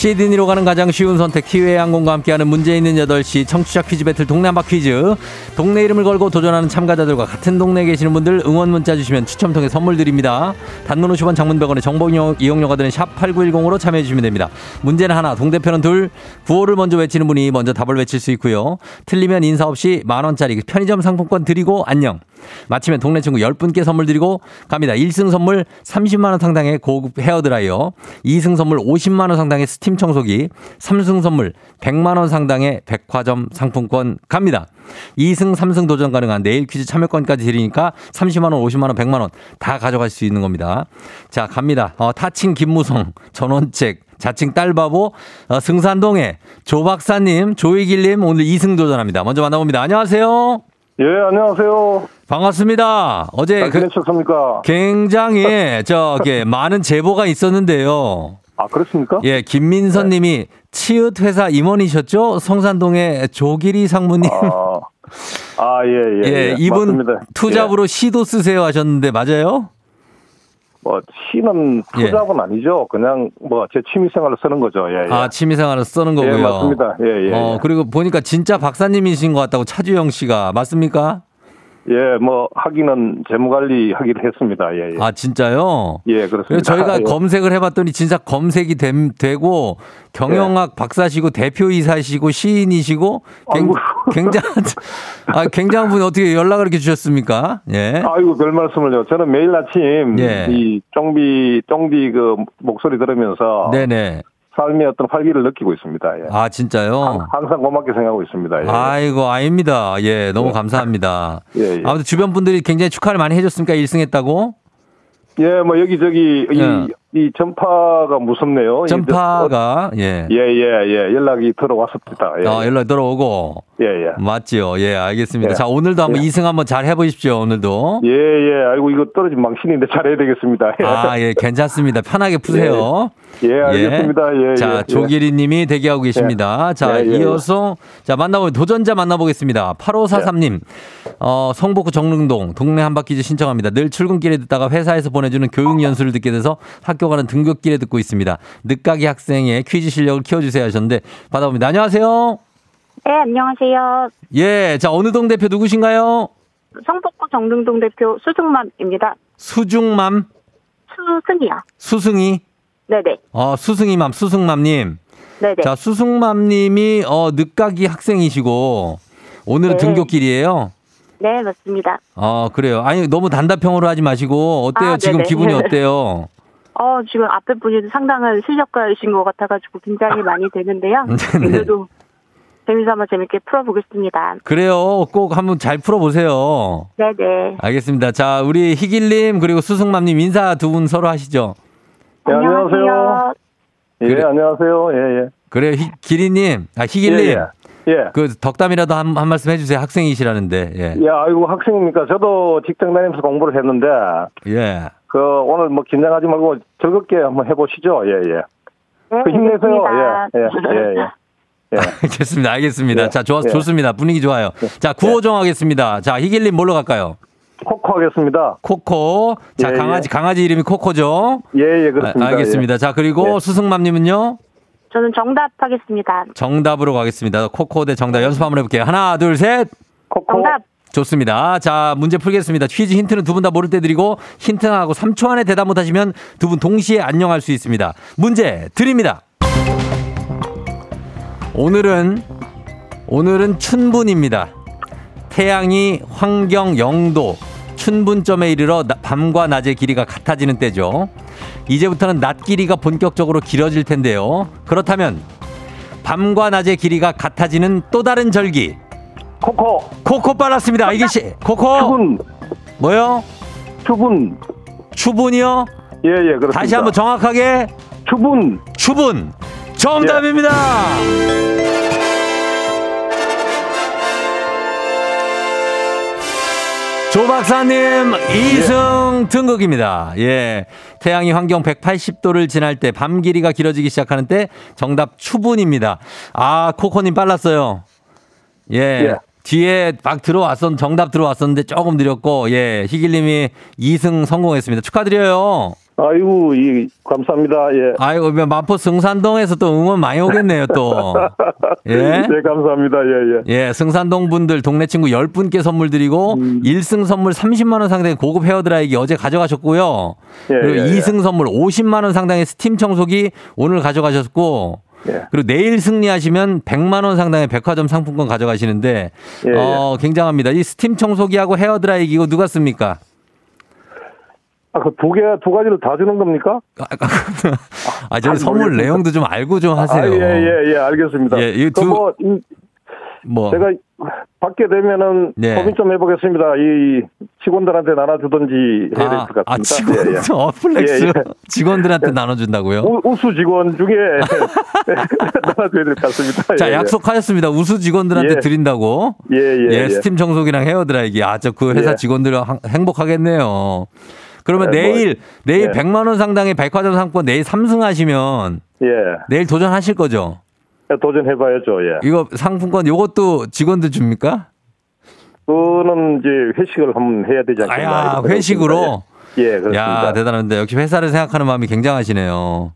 시드니로 가는 가장 쉬운 선택 티웨이 항공과 함께하는 문제 있는 8시 청취자 퀴즈 배틀 동네 한 바퀴즈. 동네 이름을 걸고 도전하는 참가자들과 같은 동네에 계시는 분들 응원 문자 주시면 추첨 통해 선물 드립니다. 단문 50원 장문 100원의 정보 이용- 이용료가 드는 샵 8910으로 참여해 주시면 됩니다. 문제는 하나 동대표는 둘 구호를 먼저 외치는 분이 먼저 답을 외칠 수 있고요. 틀리면 인사 없이 만원짜리 편의점 상품권 드리고 안녕. 마치면 동네 친구 10분께 선물 드리고 갑니다. 1승 선물 30만원 상당의 고급 헤어드라이어, 2승 선물 50만원 상당의 스팀 청소기, 3승 선물 100만 원 상당의 백화점 상품권 갑니다. 2승, 3승 도전 가능한 내일 퀴즈 참여권까지 드리니까 30만 원, 50만 원, 100만 원 다 가져갈 수 있는 겁니다. 자, 갑니다. 어, 타칭 김무성, 전원책, 자칭 딸바보, 어, 승산동의 조 박사님, 조이길님 오늘 2승 도전합니다. 먼저 만나봅니다. 안녕하세요. 예, 안녕하세요. 반갑습니다. 어제 잘 그? 굉장히 저기 많은 제보가 있었는데요. 아, 그렇습니까? 예, 김민선 님이 치읓 회사 임원이셨죠? 성산동의 조기리 상무님. 아, 아, 예, 예. <laughs> 예, 예, 이분 맞습니다. 투잡으로 시도 쓰세요 하셨는데 맞아요? 예, 뭐, 시는 예. 투잡은 아니죠. 그냥 뭐, 제 취미생활로 쓰는 거죠. 예, 예. 아, 취미생활로 쓰는 거고요. 예, 맞습니다. 예, 예. 어, 예. 그리고 보니까 진짜 박사님이신 것 같다고 차주영 씨가 맞습니까? 예, 뭐, 하기는 재무관리 하기로 했습니다. 예, 예. 아, 진짜요? 예, 그렇습니다. 저희가 예. 검색을 해봤더니 진짜 검색이 됨- 되고 경영학 박사시고 대표이사시고 시인이시고 굉- 아이고. 굉 장한 <laughs> 아 굉장한 분이 어떻게 연락을 이렇게 주셨습니까? 예. 아이고, 별 말씀을요. 저는 매일 아침, 예. 이, 쫑비, 쫑비 그 목소리 들으면서, 네네. 삶의 어떤 활기를 느끼고 있습니다. 예. 아 진짜요? 항상 고맙게 생각하고 있습니다. 예. 아이고 아닙니다. 예, 너무 감사합니다. <laughs> 예, 예. 아무튼 주변 분들이 굉장히 축하를 많이 해줬습니까? 1승했다고? 예, 뭐 여기저기 이 예. 이 전파가 무섭네요. 전파가 예. 예, 예, 예. 연락이 들어왔습니다. 예, 어, 연락 들어오고 예, 예. 맞지요. 예, 알겠습니다. 예. 자, 오늘도 한번 예. 이승 한번 잘 해보십시오. 오늘도. 예, 예. 아이고, 이거 떨어진 망신인데 잘해야 되겠습니다. 아, 예, 괜찮습니다. 편하게 푸세요. 예, 알겠습니다. 예, 자, 예, 조기리 님이 대기하고 계십니다. 자. 이어서, 자, 만나보, 도전자 만나보겠습니다. 8543님, 어, 성북구 정릉동, 동네 한바퀴즈 신청합니다. 늘 출근길에 듣다가 회사에서 보내주는 교육 연수를 듣게 돼서 학교 가는 등굣길에 듣고 있습니다. 늦가기 학생의 퀴즈 실력을 키워주세요 하셨는데, 받아봅니다. 안녕하세요. 네, 안녕하세요. 예, 자, 어느 동 대표 누구신가요? 성북구 정릉동 대표 수승맘입니다. 수중맘, 수승이야. 수승이, 네네. 어, 수승이맘, 수승맘님. 네네. 자, 수승맘님이 어 늦가기 학생이시고 오늘은 네. 등교길이에요. 네, 맞습니다. 어 그래요. 아니 너무 단답형으로 하지 마시고 어때요? 아, 지금. 기분이 <laughs> 어때요? 어, 지금 앞에 분이 상당한 실력가이신 것 같아가지고 긴장이 많이 되는데요. 네네. <laughs> 오늘도 재미삼아 재밌게 풀어보겠습니다. 그래요. 꼭 한번 잘 풀어보세요. 네네. 알겠습니다. 자, 우리 희길님 그리고 수승맘님 인사 두 분 서로 하시죠. 예, 안녕하세요. 예, 그래. 안녕하세요. 예, 예. 그래요. 희, 기리님, 아 희길님. 예, 예. 예. 그 덕담이라도 한, 한 말씀 해주세요. 학생이시라는데. 예. 야, 아이고, 학생입니까? 저도 직장 다니면서 공부를 했는데, 예. 그, 오늘 뭐 긴장하지 말고 즐겁게 한번 해보시죠. 예, 예. 네, 그 힘내세요. 알겠습니다. 예, 예, 예, 예. <laughs> 예. 알겠습니다. 알겠습니다. 예. 자, 좋아, 예. 좋습니다. 분위기 좋아요. 자, 구호 정 하겠습니다. 자, 희길님 뭘로 갈까요? 코코 하겠습니다. 코코. 자, 예, 강아지, 예. 강아지 이름이 코코죠? 예, 예, 그렇습니다. 아, 알겠습니다. 자, 그리고 예. 수승맘님은요? 저는 정답 하겠습니다. 정답으로 가겠습니다. 코코 대 정답 연습 한번 해볼게요. 하나, 둘, 셋. 코코. 정답. 좋습니다. 자, 문제 풀겠습니다. 퀴즈 힌트는 두 분 다 모를 때 드리고 힌트하고 3초 안에 대답 못 하시면 두 분 동시에 안녕할 수 있습니다. 문제 드립니다. 오늘은 오늘은 춘분입니다. 태양이 환경 0도 춘분점에 이르러 나- 밤과 낮의 길이가 같아지는 때죠. 이제부터는 낮 길이가 본격적으로 길어질 텐데요. 그렇다면 밤과 낮의 길이가 같아지는 또 다른 절기 코코. 코코 빨랐습니다. 이게 씨 코코 추분. 뭐요? 추분. 추분이요? 예, 예, 그렇습니다. 다시 한번 정확하게 추분. 추분 정답입니다. 조 박사님 이승 등극입니다. 예. 태양이 환경 180도를 지날 때 밤 길이가 길어지기 시작하는 때 정답 추분입니다. 아, 코코님 빨랐어요. 예. 예. 뒤에 막 들어왔었, 정답 들어왔었는데 조금 느렸고, 예. 희길님이 2승 성공했습니다. 축하드려요. 아이고, 이, 감사합니다. 예. 아이고, 마포 승산동에서 또 응원 많이 오겠네요, 또. <laughs> 예. 네, 감사합니다. 예, 예. 예, 승산동 분들 동네 친구 10분께 선물 드리고 음. 1승 선물 30만 원 상당의 고급 헤어 드라이기 어제 가져가셨고요. 예, 그리고 예, 예. 2승 선물 50만 원 상당의 스팀 청소기 오늘 가져가셨고 예. 그리고 내일 승리하시면 100만 원 상당의 백화점 상품권 가져가시는데 예, 어, 굉장합니다. 이 스팀 청소기하고 헤어 드라이기 이거 누가 씁니까? 아, 그두 개, 두 가지를 다 주는 겁니까? 아, 저희 아, 선물 모르겠습니다. 내용도 좀 알고 좀 하세요. 아, 예, 예, 예, 알겠습니다. 예, 이그 두- 뭐, 이, 뭐 제가 받게 되면은 네. 고민 좀 해보겠습니다. 이 직원들한테 나눠주든지 해야 될 아, 것 아, 같습니다. 직원, 예, 예. 어 flex 예, 예. 직원들한테 나눠준다고요? 우, 우수 직원 중에 <laughs> 나눠줘야 될 것 같습니다. 자, 예, 예. 약속하셨습니다. 우수 직원들한테 예. 드린다고. 예, 예, 예. 스팀 청소기랑 헤어 드라이기. 아, 저 그 회사 예. 직원들 은 행복하겠네요. 그러면 예, 뭐, 내일, 내일 예. 100만 원 상당의 백화점 상권 내일 3승 하시면 예. 내일 도전하실 거죠? 도전해봐야죠. 예. 이거 상품권 요것도 직원들 줍니까? 그거는 이제 회식을 한번 해야 되지 않겠나. 이렇게 회식으로? 예, 예, 그렇습니다. 야, 대단한데. 역시 회사를 생각하는 마음이 굉장하시네요.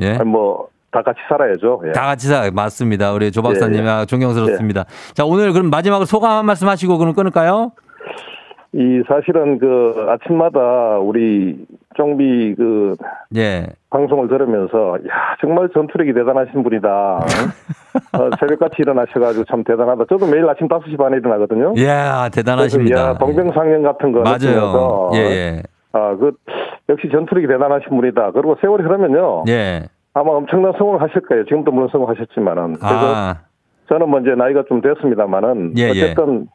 예. 아니, 뭐, 다 같이 살아야죠. 예. 다 같이 사, 맞습니다. 우리 조 박사님, 예, 예. 아, 존경스럽습니다. 자, 오늘 그럼 마지막으로 소감 한 말씀 하시고 그럼 끊을까요? 이 사실은 그 아침마다 우리 정비 그 예. 방송을 들으면서 야 정말 전투력이 대단하신 분이다. <laughs> 어, 새벽같이 일어나셔가지고 참 대단하다. 저도 매일 아침 5시 반에 일어나거든요. 예, 대단하십니다. 야 동병상련 같은 거 맞아요. 예, 예. 아, 그 역시 전투력이 대단하신 분이다. 그리고 세월이 흐르면요. 예. 아마 엄청난 성공을 하실 거예요. 지금도 물론 성공하셨지만은. 그래서 아, 저는 뭐 이제 나이가 좀 됐습니다만은 예, 예. 어쨌든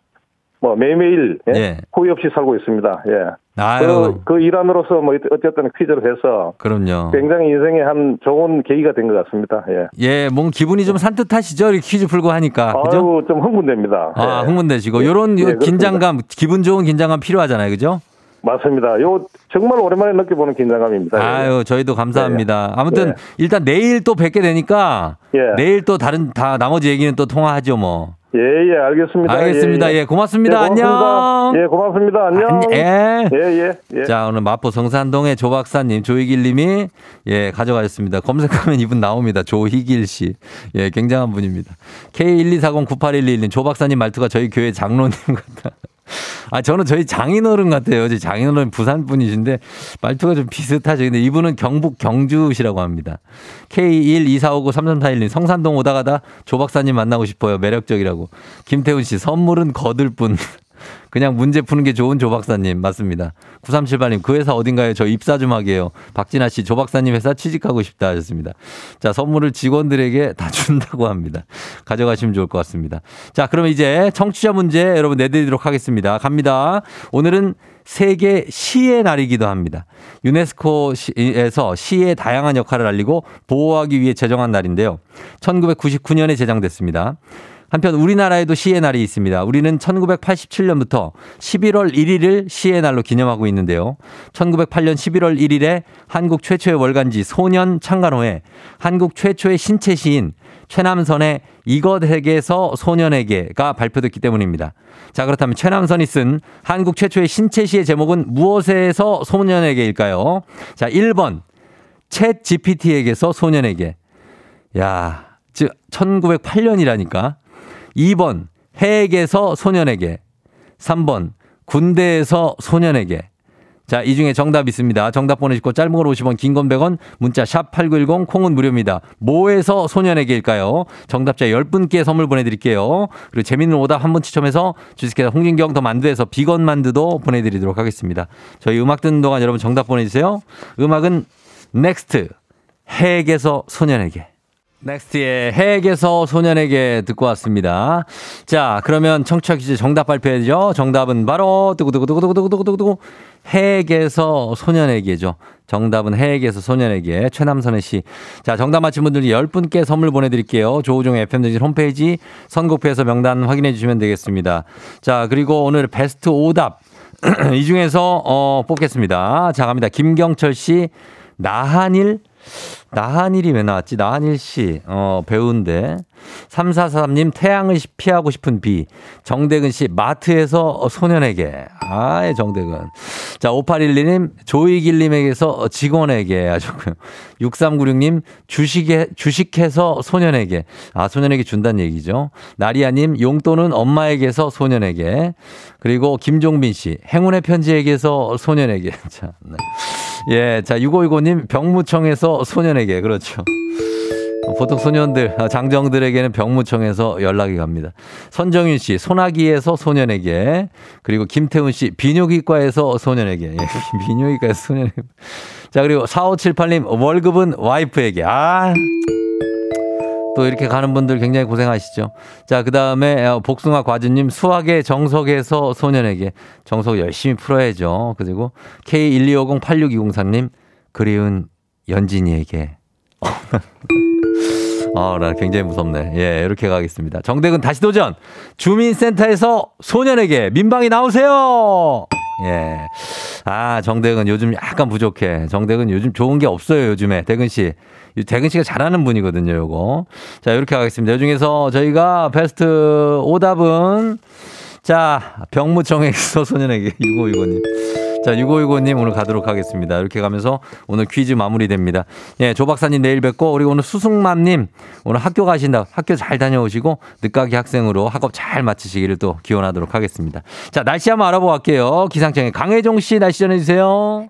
뭐 매일매일 예? 예. 후회 없이 살고 있습니다. 예. 아유, 그, 그 일환으로서 뭐 어쨌든 퀴즈를 해서 그럼요. 굉장히 인생에 한 좋은 계기가 된 것 같습니다. 예. 예, 뭔 기분이 좀 산뜻하시죠? 이렇게 퀴즈 풀고 하니까. 그죠? 아유 좀 흥분됩니다. 아, 예. 흥분되시고. 요런 예, 요 그렇습니다. 긴장감, 기분 좋은 긴장감 필요하잖아요. 그죠? 맞습니다. 요 정말 오랜만에 느껴보는 긴장감입니다. 예. 아유, 저희도 감사합니다. 아무튼 네. 일단 내일 또 뵙게 되니까 예. 내일 또 다른 다 나머지 얘기는 또 통화하죠, 뭐. 예, 예, 알겠습니다. 알겠습니다. 예, 고맙습니다. 예, 고맙습니다. 안녕. 예, 고맙습니다. 안녕. 예. 예, 예, 예. 자, 오늘 마포 성산동의 조 박사님, 조희길 님이 예, 가져가셨습니다. 검색하면 이분 나옵니다. 조희길 씨. 예, 굉장한 분입니다. K124098111님, 조 박사님 말투가 저희 교회 장로님 같다. 아, 저는 저희 장인어른 같아요. 장인어른 부산 분이신데 말투가 좀 비슷하죠. 근데 이분은 경북 경주시라고 합니다. K124593341님, 성산동 오다 가다 조 박사님 만나고 싶어요. 매력적이라고. 김태훈 씨, 선물은 거들 뿐. 그냥 문제 푸는 게 좋은 조 박사님 맞습니다. 9378님 그 회사 어딘가요? 저 입사 좀 하게요. 박진아 씨 조 박사님 회사 취직하고 싶다 하셨습니다. 자 선물을 직원들에게 다 준다고 합니다. 가져가시면 좋을 것 같습니다. 자 그럼 이제 청취자 문제 여러분 내드리도록 하겠습니다. 갑니다. 오늘은 세계 시의 날이기도 합니다. 유네스코에서 시의 다양한 역할을 알리고 보호하기 위해 제정한 날인데요. 1999년에 제정됐습니다. 한편 우리나라에도 시의 날이 있습니다. 우리는 1987년부터 11월 1일을 시의 날로 기념하고 있는데요. 1908년 11월 1일에 한국 최초의 월간지 소년 창간호에 한국 최초의 신체 시인 최남선의 이것에게서 소년에게가 발표됐기 때문입니다. 자, 그렇다면 최남선이 쓴 한국 최초의 신체 시의 제목은 무엇에서 소년에게일까요? 자, 1번. 챗 GPT에게서 소년에게. 야, 즉 1908년이라니까. 2번 해에게서 소년에게. 3번 군대에서 소년에게. 자, 이 중에 정답 있습니다. 정답 보내시고 짧은 걸 50원, 긴 건 100원, 문자 샵 8910, 콩은 무료입니다. 뭐에서 소년에게일까요? 정답자 10분께 선물 보내드릴게요. 그리고 재밌는 오답 한 분 추첨해서 주식회사 홍진경 더 만두에서 비건 만두도 보내드리도록 하겠습니다. 저희 음악 듣는 동안 여러분 정답 보내주세요. 음악은 넥스트, 해에게서 소년에게. 넥스트의 해에게서 소년에게 듣고 왔습니다. 자, 그러면 청취자 퀴즈 정답 발표해야죠. 정답은 바로 두구두구두구두구두구두구두구 해에게서 소년에게죠. 정답은 해에게서 소년에게 최남선의 시. 자, 정답 맞힌 분들 10분께 선물 보내드릴게요. 조우종의 FM등진 홈페이지 선곡표에서 명단 확인해 주시면 되겠습니다. 자, 그리고 오늘 베스트 오답 <clears throat> 이 중에서 어, 뽑겠습니다. 자, 갑니다. 김경철 씨, 나한일 나한일이 왜 나왔지? 나한일 씨, 어, 배우인데. 3443님, 태양을 피하고 싶은 비. 정대근 씨, 마트에서 소년에게. 아예 정대근. 자, 5812님, 조이길님에게서 직원에게 하셨고요. 6396님, 주식에, 주식해서 소년에게. 아, 소년에게 준다는 얘기죠. 나리아님, 용돈은 엄마에게서 소년에게. 그리고 김종빈 씨, 행운의 편지에게서 소년에게. <laughs> 자, 네. 예, 자, 6565님, 병무청에서 소년에게. 그렇죠. 보통 소년들, 아, 장정들에게는 병무청에서 연락이 갑니다. 선정윤 씨, 소나기에서 소년에게. 그리고 김태훈 씨, 비뇨기과에서 소년에게. 예, <laughs> 비뇨기과에서 소년에게. 자, 그리고 4578님, 월급은 와이프에게. 아. 또 이렇게 가는 분들 굉장히 고생하시죠. 자, 그 다음에 복숭아 과즙님 수학의 정석에서 소년에게 정석 열심히 풀어야죠. 그리고 K125086203님 그리운 연진이에게. <laughs> 아, 나 굉장히 무섭네. 예, 이렇게 가겠습니다. 정대근 다시 도전. 주민센터에서 소년에게 민방위 나오세요. 예. 아, 정대근 요즘 약간 부족해. 정대근 요즘 좋은 게 없어요, 요즘에. 대근 씨. 대근 씨가 잘하는 분이거든요, 요거. 자, 이렇게 가겠습니다. 이 중에서 저희가 베스트 오답은 자, 병무청에서 소년에게 <laughs> 6565님. 자, 6565님 오늘 가도록 하겠습니다. 이렇게 가면서 오늘 퀴즈 마무리됩니다. 예, 조 박사님 내일 뵙고, 그리고 오늘 수승맘님 오늘 학교 가신다. 학교 잘 다녀오시고, 늦깎이 학생으로 학업 잘 마치시기를 또 기원하도록 하겠습니다. 자, 날씨 한번 알아보고 갈게요. 기상청에 강혜종 씨 날씨 전해주세요.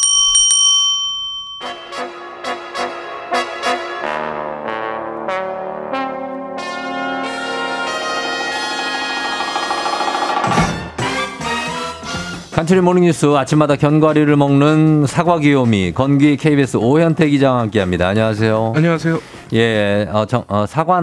간추린 모닝뉴스 아침마다 견과류를 먹는 사과 귀요미 건기 KBS 오현태 기자와 함께합니다. 안녕하세요. 안녕하세요. 예, 어, 정, 어, 사과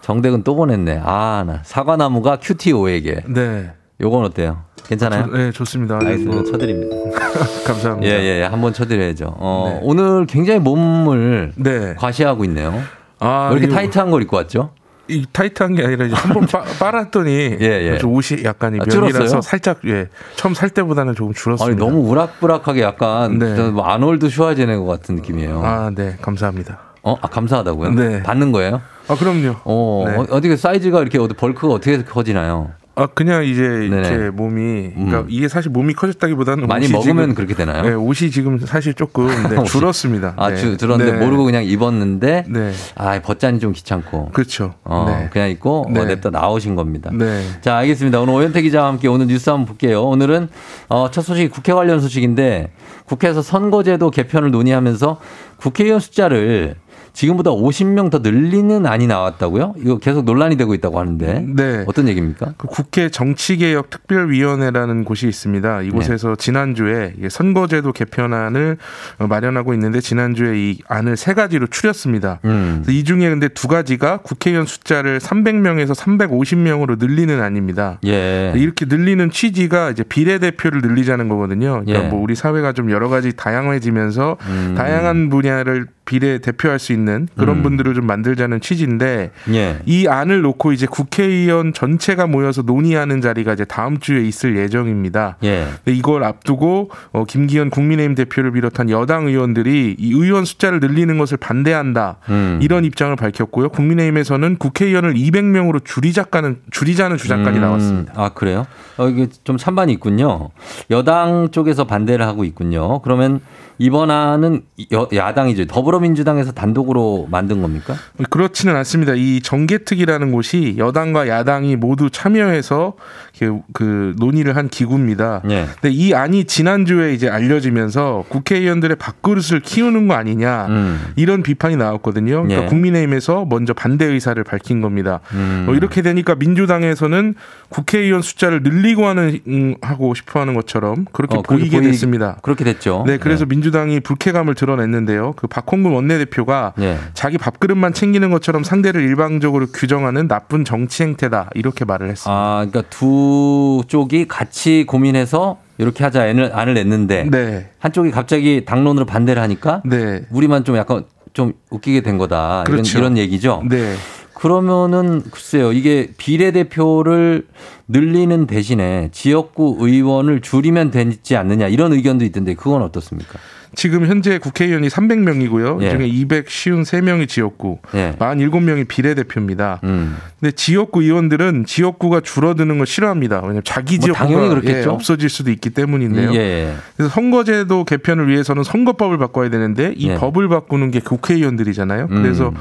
정댁은 또 보냈네. 아, 나 사과나무가 큐티오에게. 네. 요건 어때요? 괜찮아요? 네, 좋습니다. 알겠습니다. 뭐- 쳐드립니다. <laughs> 감사합니다. 예, 예, 예. 한번 쳐드려야죠. 어, 네. 오늘 굉장히 몸을 네. 과시하고 있네요. 아, 왜 이렇게 이거- 타이트한 걸 입고 왔죠? 이 타이트한 게 아니라 이제 한번 <laughs> 빠- 빨았더니 예, 예. 좀 옷이 약간 이 아, 면이라서? 살짝 예 처음 살 때보다는 조금 아니, 줄었습니다. 너무 우락부락하게 약간 네. 뭐 아놀드 슈와제네거 같은 느낌이에요. 아, 네, 감사합니다. 어, 아, 감사하다고요? 네. 받는 거예요? 아, 그럼요. 어, 네. 어, 어떻게 사이즈가 이렇게 어디 벌크가 어떻게 커지나요? 아, 그냥 이제 네네. 제 몸이 그러니까 음. 이게 사실 몸이 커졌다기보다는 많이 먹으면 지금- 그렇게 되나요? 네, 옷이 지금 사실 조금 <laughs> 네, 줄었습니다. 아, 네. 주, 들었는데 네. 모르고 그냥 입었는데 네. 아, 벗자니 좀 귀찮고. 그렇죠. 어, 네. 그냥 입고 어, 네. 냅다 나오신 겁니다. 네. 자, 알겠습니다. 오늘 오현태 기자와 함께 오늘 뉴스 한번 볼게요. 오늘은 어, 첫 소식이 국회 관련 소식인데 국회에서 선거제도 개편을 논의하면서 국회의원 숫자를 지금보다 50명 더 늘리는 안이 나왔다고요? 이거 계속 논란이 되고 있다고 하는데 네. 어떤 얘기입니까? 그 국회 정치개혁 특별위원회라는 곳이 있습니다. 이곳에서 네. 지난주에 선거제도 개편안을 어, 마련하고 있는데 지난주에 이 안을 세 가지로 추렸습니다. 음. 이 중에 근데 두 가지가 국회의원 숫자를 300명에서 350명으로 늘리는 안입니다. 예. 이렇게 늘리는 취지가 이제 비례대표를 늘리자는 거거든요. 그러니까 예. 뭐 우리 사회가 좀 여러 가지 다양해지면서 음. 다양한 분야를 비례 대표할 수 있는 그런 음. 분들을 좀 만들자는 취지인데 예. 이 안을 놓고 이제 국회의원 전체가 모여서 논의하는 자리가 이제 다음 주에 있을 예정입니다. 예. 이걸 앞두고 어, 김기현 국민의힘 대표를 비롯한 여당 의원들이 이 의원 숫자를 늘리는 것을 반대한다 음. 이런 입장을 밝혔고요. 국민의힘에서는 국회의원을 200명으로 줄이자는 줄이자는 주장까지 음, 나왔습니다. 아, 그래요? 어, 이게 좀 찬반이 있군요. 여당 쪽에서 반대를 하고 있군요. 그러면 이번 안은 여, 야당이죠. 더불어민주당에서 단독으로 만든 겁니까? 그렇지는 않습니다. 이 정개특이라는 곳이 여당과 야당이 모두 참여해서 이렇게 그 논의를 한 기구입니다. 예. 근데 이 안이 지난주에 이제 알려지면서 국회의원들의 밥그릇을 키우는 거 아니냐 음. 이런 비판이 나왔거든요. 그러니까 예. 국민의힘에서 먼저 반대 의사를 밝힌 겁니다. 음. 뭐 이렇게 되니까 민주당에서는 국회의원 숫자를 늘리고 하는 음, 하고 싶어하는 것처럼 그렇게 어, 보이게 보이- 됐습니다. 그렇게 됐죠. 네, 그래서 민주당이 불쾌감을 드러냈는데요. 그 박홍근 원내대표가 예. 자기 밥그릇만 챙기는 것처럼 상대를 일방적으로 규정하는 나쁜 정치 행태다 이렇게 말을 했습니다. 아, 그러니까 두 쪽이 같이 고민해서 이렇게 하자 안을, 안을 냈는데 네, 한쪽이 갑자기 당론으로 반대를 하니까 네, 우리만 좀 약간 좀 웃기게 된 거다. 그렇죠. 이런, 이런 얘기죠. 네. 그러면은 글쎄요. 이게 비례대표를 늘리는 대신에 지역구 의원을 줄이면 되지 않느냐 이런 의견도 있던데 그건 어떻습니까? 지금 현재 국회의원이 300명이고요. 예. 이 중에 253명이 지역구, 예. 47명이 비례대표입니다. 음. 근데 지역구 의원들은 지역구가 줄어드는 걸 싫어합니다. 왜냐하면 자기 뭐 지역구가. 예, 없어질 수도 있기 때문인데요. 예. 그래서 선거제도 개편을 위해서는 선거법을 바꿔야 되는데 이 예. 법을 바꾸는 게 국회의원들이잖아요. 음. 그래서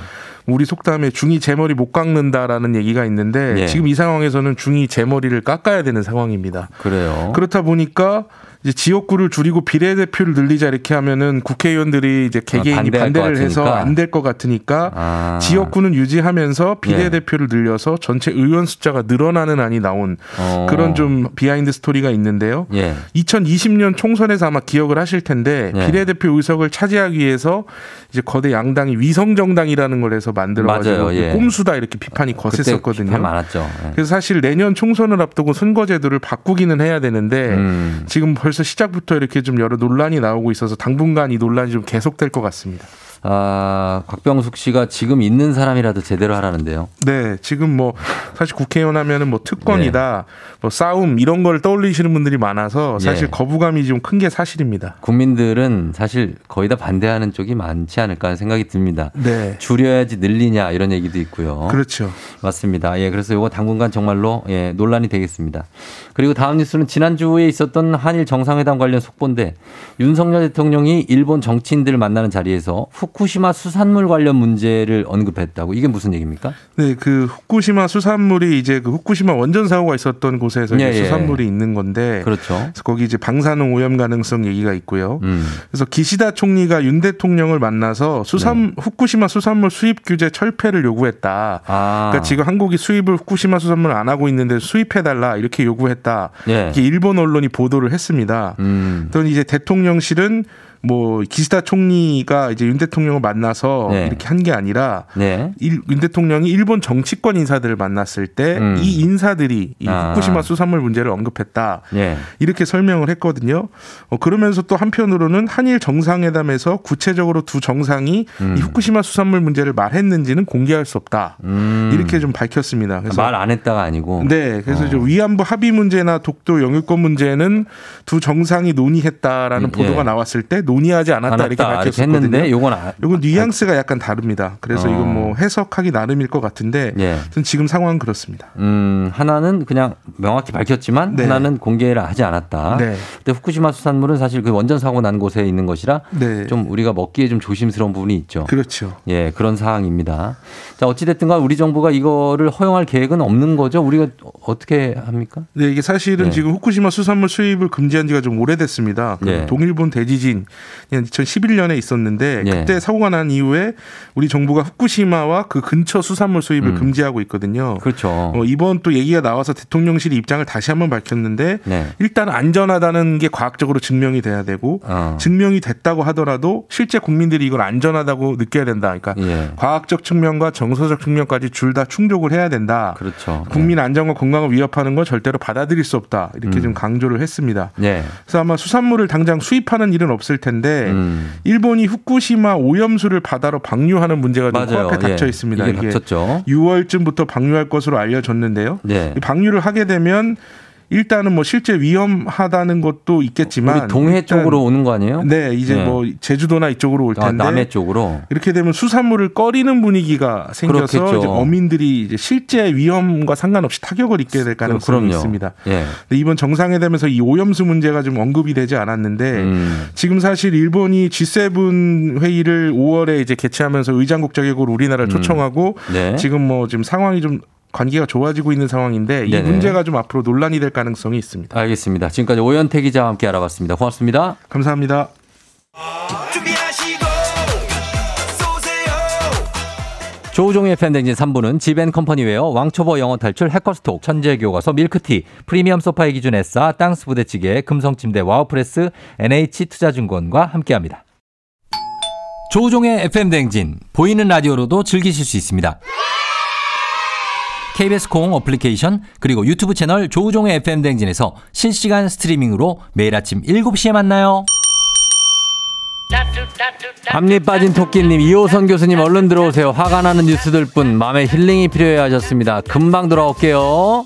우리 속담에 중이 제 머리 못 깎는다라는 얘기가 있는데 예. 지금 이 상황에서는 중이 제 머리를 깎아야 되는 상황입니다. 그래요. 그렇다 보니까 이제 지역구를 줄이고 비례대표를 늘리자 이렇게 하면은 국회의원들이 이제 개개인이 아, 반대를 것 해서. 안 될 것 같으니까 아. 지역구는 유지하면서 비례대표를 늘려서 전체 의원 숫자가 늘어나는 안이 나온 어. 그런 좀 비하인드 스토리가 있는데요. 예. 2020년 총선에서 아마 기억을 하실 텐데 네. 비례대표 의석을 차지하기 위해서 이제 거대 양당이 위성 정당이라는 걸 해서 만들어가지고 맞아요. 예. 꼼수다 이렇게 비판이 거셌었거든요. 비판 많았죠. 예. 그래서 사실 내년 총선을 앞두고 선거제도를 바꾸기는 해야 되는데 음. 지금 벌써 시작부터 이렇게 좀 여러 논란이 나오고 있어서 당분간 이 논란이 좀 계속될 것 같습니다. 아, 곽병숙 씨가 지금 있는 사람이라도 제대로 하라는데요. 네, 지금 뭐 사실 국회의원 하면은 뭐 특권이다, 네. 뭐 싸움 이런 걸 떠올리시는 분들이 많아서 사실 예. 거부감이 좀 큰 게 사실입니다. 국민들은 사실 거의 다 반대하는 쪽이 많지 않을까 하는 생각이 듭니다. 네, 줄여야지 늘리냐 이런 얘기도 있고요. 그렇죠. 맞습니다. 예, 그래서 이거 당분간 정말로 예, 논란이 되겠습니다. 그리고 다음 뉴스는 지난주에 있었던 한일 정상회담 관련 속보인데 윤석열 대통령이 일본 정치인들을 만나는 자리에서 훅 후쿠시마 수산물 관련 문제를 언급했다고 이게 무슨 얘기입니까? 네, 그 후쿠시마 수산물이 이제 그 후쿠시마 원전 사고가 있었던 곳에서 이제 예, 예. 수산물이 있는 건데 그렇죠. 그래서 거기 이제 방사능 오염 가능성 얘기가 있고요. 음. 그래서 기시다 총리가 윤 대통령을 만나서 수산 후쿠시마 수산물 수입 규제 철폐를 요구했다. 네. 아. 그러니까 지금 한국이 수입을 후쿠시마 수산물 안 하고 있는데 수입해 달라 이렇게 요구했다. 예. 이게 일본 언론이 보도를 했습니다. 음. 또 이제 대통령실은 뭐 기시다 총리가 이제 윤 대통령을 만나서 네. 이렇게 한 게 아니라 네. 일- 윤 대통령이 일본 정치권 인사들을 만났을 때이 음. 인사들이 이 아. 후쿠시마 수산물 문제를 언급했다. 예. 이렇게 설명을 했거든요. 어, 그러면서 또 한편으로는 한일 정상회담에서 구체적으로 두 정상이 음. 이 후쿠시마 수산물 문제를 말했는지는 공개할 수 없다. 음. 이렇게 좀 밝혔습니다. 그래서 말 안 했다가 아니고. 네, 그래서 어. 위안부 합의 문제나 독도 영유권 문제는 두 정상이 논의했다라는 예. 보도가 나왔을 때 논의하지 않았다, 안 이렇게. 했는데 요건 아, 요건 뉘앙스가 약간 다릅니다. 그래서 어. 이건 뭐 해석하기 나름일 것 같은데 예. 지금 상황은 그렇습니다. 음, 하나는 그냥 명확히 밝혔지만 네. 하나는 공개를 하지 않았다. 네. 근데 후쿠시마 수산물은 사실 그 원전 사고 난 곳에 있는 것이라 네. 좀 우리가 먹기에 좀 조심스러운 부분이 있죠. 그렇죠. 예, 그런 사항입니다. 자, 어찌 됐든 간 우리 정부가 이거를 허용할 계획은 없는 거죠? 우리가 어떻게 합니까? 네, 이게 사실은 네. 지금 후쿠시마 수산물 수입을 금지한 지가 좀 오래됐습니다. 그 네. 동일본 대지진 2011년에 있었는데 네. 그때 사고가 난 이후에 우리 정부가 후쿠시마와 그 근처 수산물 수입을 음. 금지하고 있거든요. 그렇죠. 어, 이번 또 얘기가 나와서 대통령실이 입장을 다시 한번 밝혔는데 네. 일단 안전하다는 게 과학적으로 증명이 돼야 되고 어. 증명이 됐다고 하더라도 실제 국민들이 이걸 안전하다고 느껴야 된다. 그러니까 예. 과학적 측면과 정서적 측면까지 둘 다 충족을 해야 된다. 그렇죠. 국민 안전과 건강을 위협하는 건 절대로 받아들일 수 없다. 이렇게 음. 좀 강조를 했습니다. 네. 그래서 아마 수산물을 당장 수입하는 일은 없을 텐데 음. 일본이 후쿠시마 오염수를 바다로 방류하는 문제가 좀 맞아요. 코앞에 닥쳐 예. 있습니다. 이게 닥쳤죠. 6월쯤부터 방류할 것으로 알려졌는데요. 네. 이 방류를 하게 되면 일단은 뭐 실제 위험하다는 것도 있겠지만 동해 쪽으로 오는 거 아니에요? 네 이제 네. 뭐 제주도나 이쪽으로 올 아, 텐데 남해 쪽으로. 이렇게 되면 수산물을 꺼리는 분위기가 생겨서 그렇겠죠. 이제 어민들이 이제 실제 위험과 상관없이 타격을 입게 될 가능성이 그럼요. 있습니다. 예. 근데 이번 정상회담에서 이 오염수 문제가 좀 언급이 되지 않았는데 음. 지금 사실 일본이 G7 회의를 5월에 이제 개최하면서 의장국 자격으로 우리나라를 초청하고 네. 지금 뭐 지금 상황이 좀 관계가 좋아지고 있는 상황인데 이 네네. 문제가 좀 앞으로 논란이 될 가능성이 있습니다. 알겠습니다. 지금까지 오현태 기자와 함께 알아봤습니다. 고맙습니다. 감사합니다. 조우종의 FM 댕진 3부는 지벤컴퍼니웨어, 왕초보 영어 탈출, 해커스톡, 천재교과서, 밀크티, 프리미엄 소파의 기준 에싸, 땅스 부대찌개, 금성침대, 와우프레스, NH투자증권과 함께합니다. 조우종의 FM 댕진 보이는 라디오로도 즐기실 수 있습니다. KBS 콩 어플리케이션 그리고 유튜브 채널 조우종의 FM 댕진에서 실시간 스트리밍으로 매일 아침 7시에 만나요. 앞니 빠진 토끼님, 이호선 교수님 얼른 들어오세요. 화가 나는 뉴스들 뿐 마음의 힐링이 필요해 하셨습니다. 금방 돌아올게요.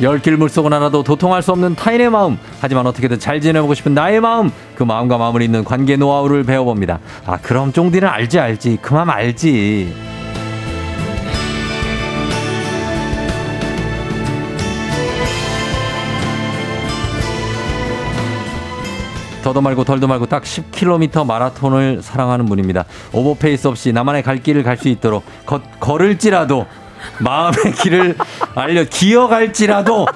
열길 물속은 하나도 도통할 수 없는 타인의 마음. 하지만 어떻게든 잘 지내보고 싶은 나의 마음. 그 마음과 마음을 잇는 관계 노하우를 배워봅니다. 아, 그럼 쫑디는 알지, 알지. 그 마음 알지. 더도 말고 덜도 말고 딱 10km 마라톤을 사랑하는 분입니다. 오버페이스 없이 나만의 갈 길을 갈 수 있도록 걷, 걸을지라도 마음의 길을 알려 기어갈지라도